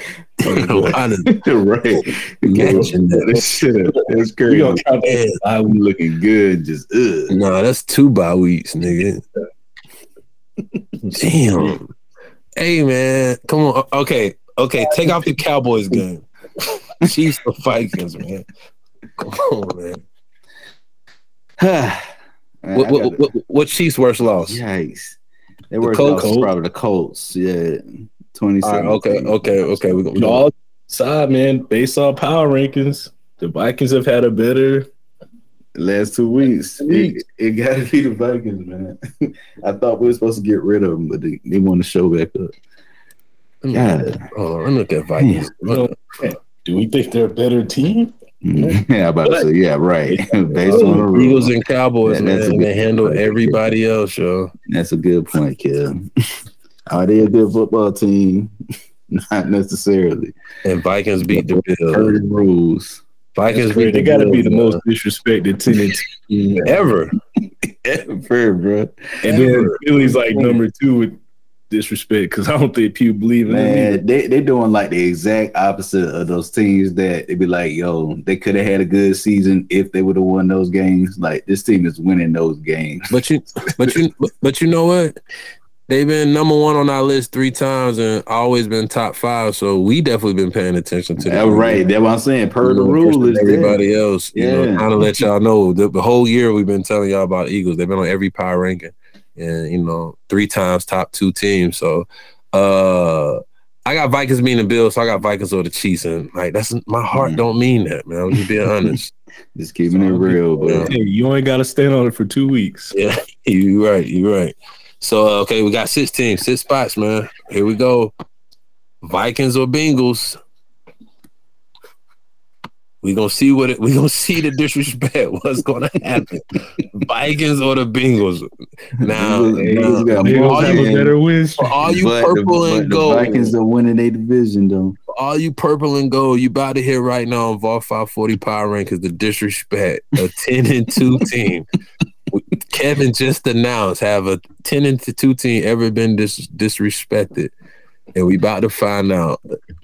[LAUGHS] Right. Imagine that. Shit, that's We crazy. gonna count that. Yeah. I was looking good, just ugh. Nah, that's two bye weeks, nigga. Damn. Hey man, come on. Okay, okay. Take off the Cowboys game. Chiefs the Vikings, man. Come on, man. [SIGHS] [SIGHS] [SIGHS] Man, What, I what, what, what Chiefs' worst loss? Yikes. They were Colts. probably the Colts. Yeah. 27. All right, okay, okay, okay. We, You we, know, all side man, based on power rankings, the Vikings have had a better. Last two weeks. It, it got to be the Vikings, man. [LAUGHS] I thought we were supposed to get rid of them, but they, they want to show back up. yeah. Hold on, let look at Vikings. You do we think they're a better team? Mm-hmm. [LAUGHS] Yeah, I'm about to say, yeah, right. [LAUGHS] Based on the rules. Eagles and Cowboys, Yeah, man. that's They good- handle everybody else, yo. That's a good point, kid. [LAUGHS] Are they a good football team? Not necessarily. And Vikings beat the Bills. Heard rules. Vikings beat great. the They got to be the man. most disrespected team. ever, Ever, bro. And then Ever. Philly's like number two with disrespect because I don't think people believe in them. Man, they they doing like the exact opposite of those teams that they be like, yo, they could have had a good season if they would have won those games. Like this team is winning those games. But you, but you, but- [LAUGHS] but you know what? They've been number one on our list three times and always been top five. So we definitely been paying attention to that. that's right. That's what I'm saying. Per the rule is everybody everybody. else. You know, Yeah. trying to let y'all know the, the whole year we've been telling y'all about Eagles. They've been on every power ranking, and you know, three times top two teams. So, uh, I got Vikings beating the Bills, so I got Vikings or the Chiefs, and like that's my heart Mhm. don't mean that, man. I'm just being [LAUGHS] honest. Just keeping it real, Yeah. but Hey, you ain't got to stand on it for two weeks. Yeah, [LAUGHS] you right. You right. So uh, okay, we got six teams, six spots, man. Here we go. Vikings or Bengals. We gonna see what it. We gonna see the disrespect. [LAUGHS] What's gonna happen? Vikings or the Bengals? Now, Eagles- now, Eagles got They more don't have a than- better win. for all you but the- purple but and the Vikings are winning their division though. for all you purple and gold, you about to hear right now on Vol 540 Power Rankings the disrespect. A 10 and 2 [LAUGHS] team. Kevin just announced have a 10 and 2 team ever been dis- disrespected? And we about to find out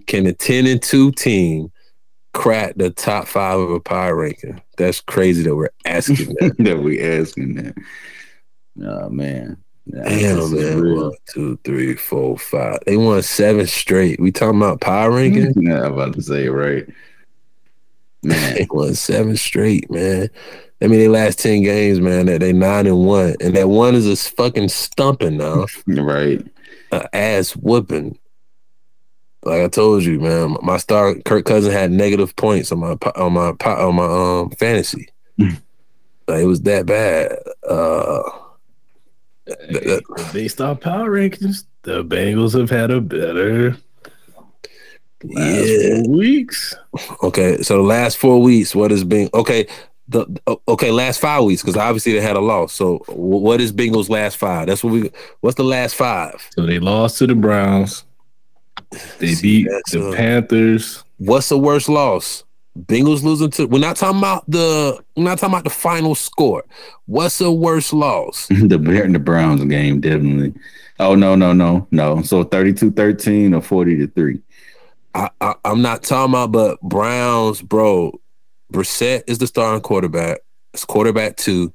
can a 10 and 2 team crack the top five of a power ranking? That's crazy that we're asking that. [LAUGHS] that we asking that. Oh man. Nah, Damn, man. real. One, two, three, four, five. They won seven straight. We talking about power rankings? [LAUGHS] Yeah, I'm about to say right. [LAUGHS] Man, They won seven straight, man. I mean, they last ten games, man. That they nine and one, and that one is a fucking stumping now, right. a ass whooping. Like I told you, man, my star Kirk Cousin had negative points on my on my on my um fantasy. Mm. [LAUGHS] Like, it was that bad. Uh, th- Based on power rankings, the Bengals have had a better last yeah. four weeks. Okay, so the last four weeks, what has been okay? The okay, last five weeks because obviously they had a loss. So what is Bengals' last five? That's what we. What's the last five? So they lost to the Browns. They See, beat the uh, Panthers. What's the worst loss? Bengals losing to. We're not talking about the. We're not talking about the final score. What's the worst loss? [LAUGHS] the Bear the Browns game, definitely. Oh no, no, no, no. So 32-13 or 40 to 3. I, I I'm not talking about, but Browns, bro. Brissett is the starting quarterback. It's quarterback two.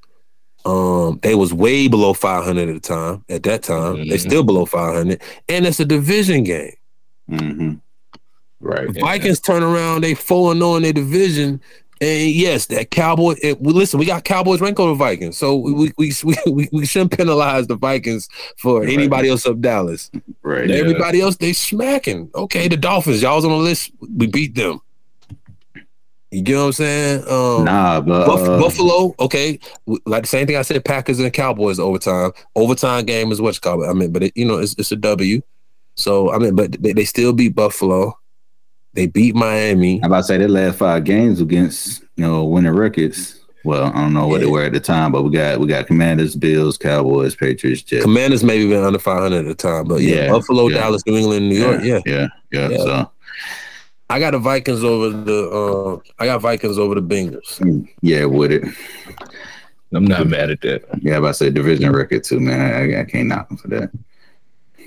Um, they was way below 500 at the time. At that time, they Mhm. still below 500, and it's a division game. Mm-hmm. Right. The Vikings turn around, they four and zero in their division, and yes, that Cowboy. It, we, listen, we got Cowboys rank over Vikings, so we we [LAUGHS] we, we, we shouldn't penalize the Vikings for Right. anybody else up Dallas. Right. And Everybody else they smacking. Okay, the Dolphins, y'all was on the list. We beat them. You get what I'm saying? Um, Nah, but Buff- uh, Buffalo, okay, like the same thing I said. Packers and Cowboys overtime. Overtime game is what you call it. I mean, but it, you know, it's, it's a W. So I mean, but they, they still beat Buffalo. They beat Miami. I'm about to say their last five games against you know winning records. Well, I don't know what they were at the time, but we got we got Commanders, Bills, Cowboys, Patriots, Jets. Commanders maybe been under 500 at the time, but yeah, Yeah, Buffalo, yeah. Dallas, New England, New York. Yeah, yeah, yeah. Yeah. So I got the Vikings over the. Uh, I got Vikings over the Bengals. yeah, with it. I'm not mad at that. Yeah, but I'm about to say division record too, man. I, I can't knock them for that.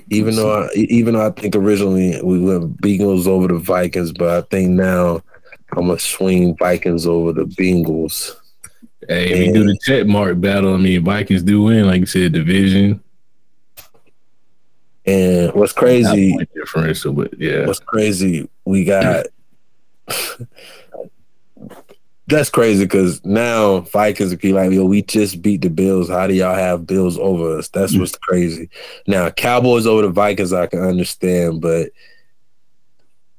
Even though, I, even though I think originally we went Bengals over the Vikings, but I think now I'm gonna swing Vikings over the Bengals. Hey, if you do the check mark battle, I mean, Vikings do win, like you said, division. And what's crazy? differential, but yeah. What's crazy? We got. [CLEARS THROAT] That's crazy because now Vikings would be like, yo, we just beat the Bills. How do y'all have Bills over us? That's what's crazy. Now, Cowboys over the Vikings, I can understand, but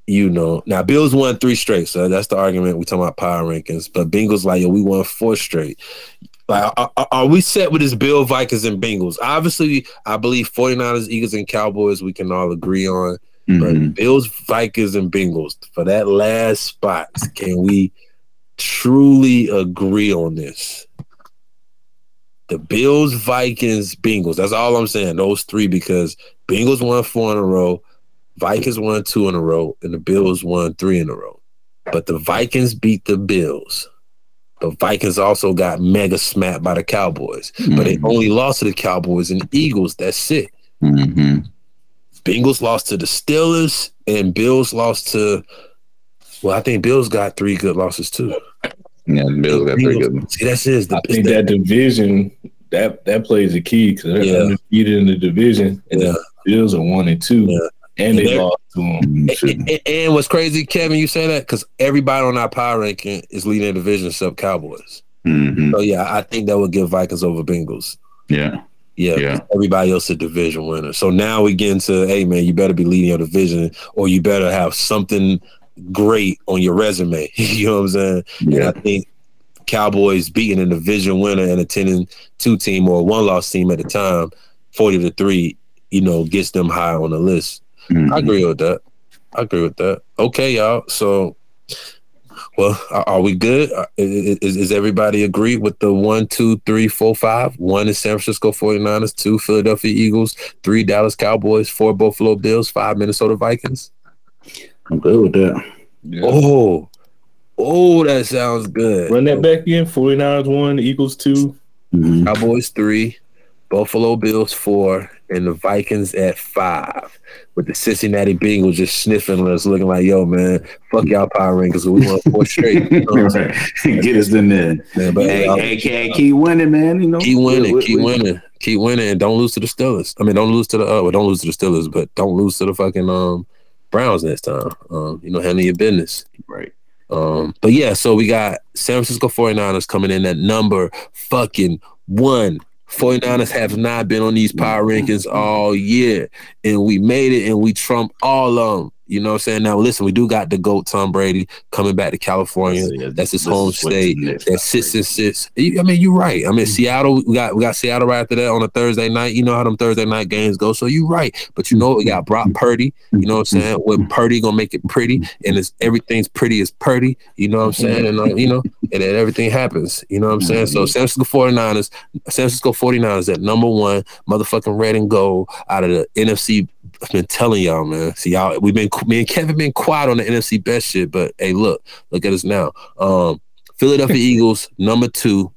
you know, now Bills won three straight, so that's the argument we talking about power rankings. But Bengals, like, yo, we won four straight. Like, are, are- we set with this Bill, Vikings, and Bengals? Obviously, I believe 49ers, Eagles, and Cowboys, we can all agree on. Mhm. But Bills, Vikings, and Bengals for that last spot. Can we truly agree on this? The Bills, Vikings, Bengals. That's all I'm saying. Those three because Bengals won four in a row, Vikings won two in a row, and the Bills won three in a row. But the Vikings beat the Bills. The Vikings also got mega smacked by the Cowboys, but they Mhm. only lost to the Cowboys and Eagles. That's it. hmm Bengals lost to the Steelers, and Bills lost to. Well, I think Bills got three good losses too. Yeah, the Bills got three good. See, that's it. I think that division that that plays a key because they're Yeah. undefeated in the division. And Yeah. the Bills are one and two, Yeah. and they And they're- lost to them. Mhm. And, and- and what's crazy, Kevin, you say that because everybody on our power ranking is leading the division except Cowboys. Mhm. So yeah, I think that would give Vikings over Bengals. Yeah. Yeah, Yeah. everybody else a division winner. So now we get into, hey man, you better be leading your division, or you better have something great on your resume. [LAUGHS] you know what I'm saying? And Yeah. I think Cowboys beating a division winner and a 10 and 2 team or one loss team at the time, 40 to 3, you know, gets them high on the list. Mhm. I agree with that. I agree with that. Okay, y'all. So, well, are, are we good? Uh, Is, is, is everybody agree with the one, two, three, four, five? One is San Francisco 49ers, two Philadelphia Eagles, three Dallas Cowboys, four Buffalo Bills, five Minnesota Vikings. I'm good with that. Oh, oh, that sounds good. Run that back in. 49ers one, Eagles two. Mhm. Cowboys three, Buffalo Bills four, and the Vikings at five. With the Cincinnati Bengals just sniffing us, looking like, "Yo, man, fuck y'all power rankings. We want four [LAUGHS] straight." You know what I'm saying? Right. Get us in there. Man, but Hey, uh, hey, hey, keep winning, man. You know, keep winning, We- we- keep we- winning, keep winning, and don't lose to the Steelers. I mean, don't lose to the uh, well, don't lose to the Steelers, but don't lose to the fucking um Browns next time. Um, you know, handle your business. Right. Um, but yeah, so we got San Francisco 49ers coming in at number fucking one. 49ers have not been on these power rankings all year, and we made it and we trump all of them. You know what I'm saying? Now, listen, we do got the GOAT Tom Brady coming back to California. Yeah, That's his home state. next. That sits and I mean, you're right. I mean, Seattle. We got we got Seattle right after that on a Thursday night. You know how them Thursday night games go. So you're right. But you know? We got Brock Purdy. You know what I'm saying? With Purdy gonna make it pretty, and it's everything's pretty as Purdy. You know what I'm saying? And uh, you know, and then everything happens. You know what I'm saying? So San Francisco 49ers, San Francisco 49ers at number one, motherfucking red and gold out of the NFC. I've been telling y'all, man. See y'all. We've been me and Kevin been quiet on the NFC best shit, but hey, look, look at us now. Um, Philadelphia [LAUGHS] Eagles number two,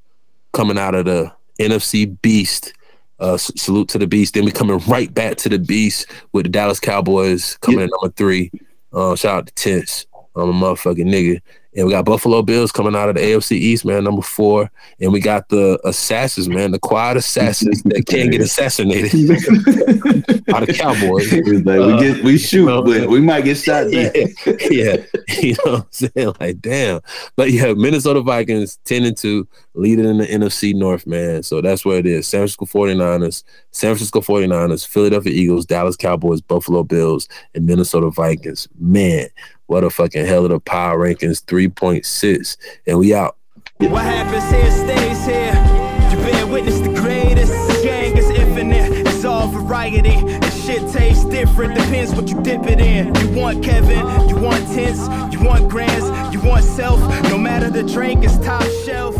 coming out of the NFC beast. Uh, salute to the beast. Then we coming right back to the beast with the Dallas Cowboys coming in number three. Uh, shout out to Tense. I'm a motherfucking nigga. And we got Buffalo Bills coming out of the AFC East, man, number four. And we got the assassins, man, the quiet assassins that can't get assassinated [LAUGHS] out of Cowboys. It's like we get we shoot, Uh, but we might get shot [LAUGHS] yeah, yeah, [LAUGHS] you know what I'm saying? Like, damn. But yeah, Minnesota Vikings 10 and 2, leading in the NFC North, man. So that's where it is. San Francisco 49ers, San Francisco 49ers, Philadelphia Eagles, Dallas Cowboys, Buffalo Bills, and Minnesota Vikings. Man, what a fucking hell of the power rankings 3.6. And we out. What happens here stays here. You bear witness the greatest. Gang is infinite. It's all variety. Shit tastes different. Depends what you dip it in. You want Kevin, you want tense, you want grands, you want self. No matter the drink, it's top shelf.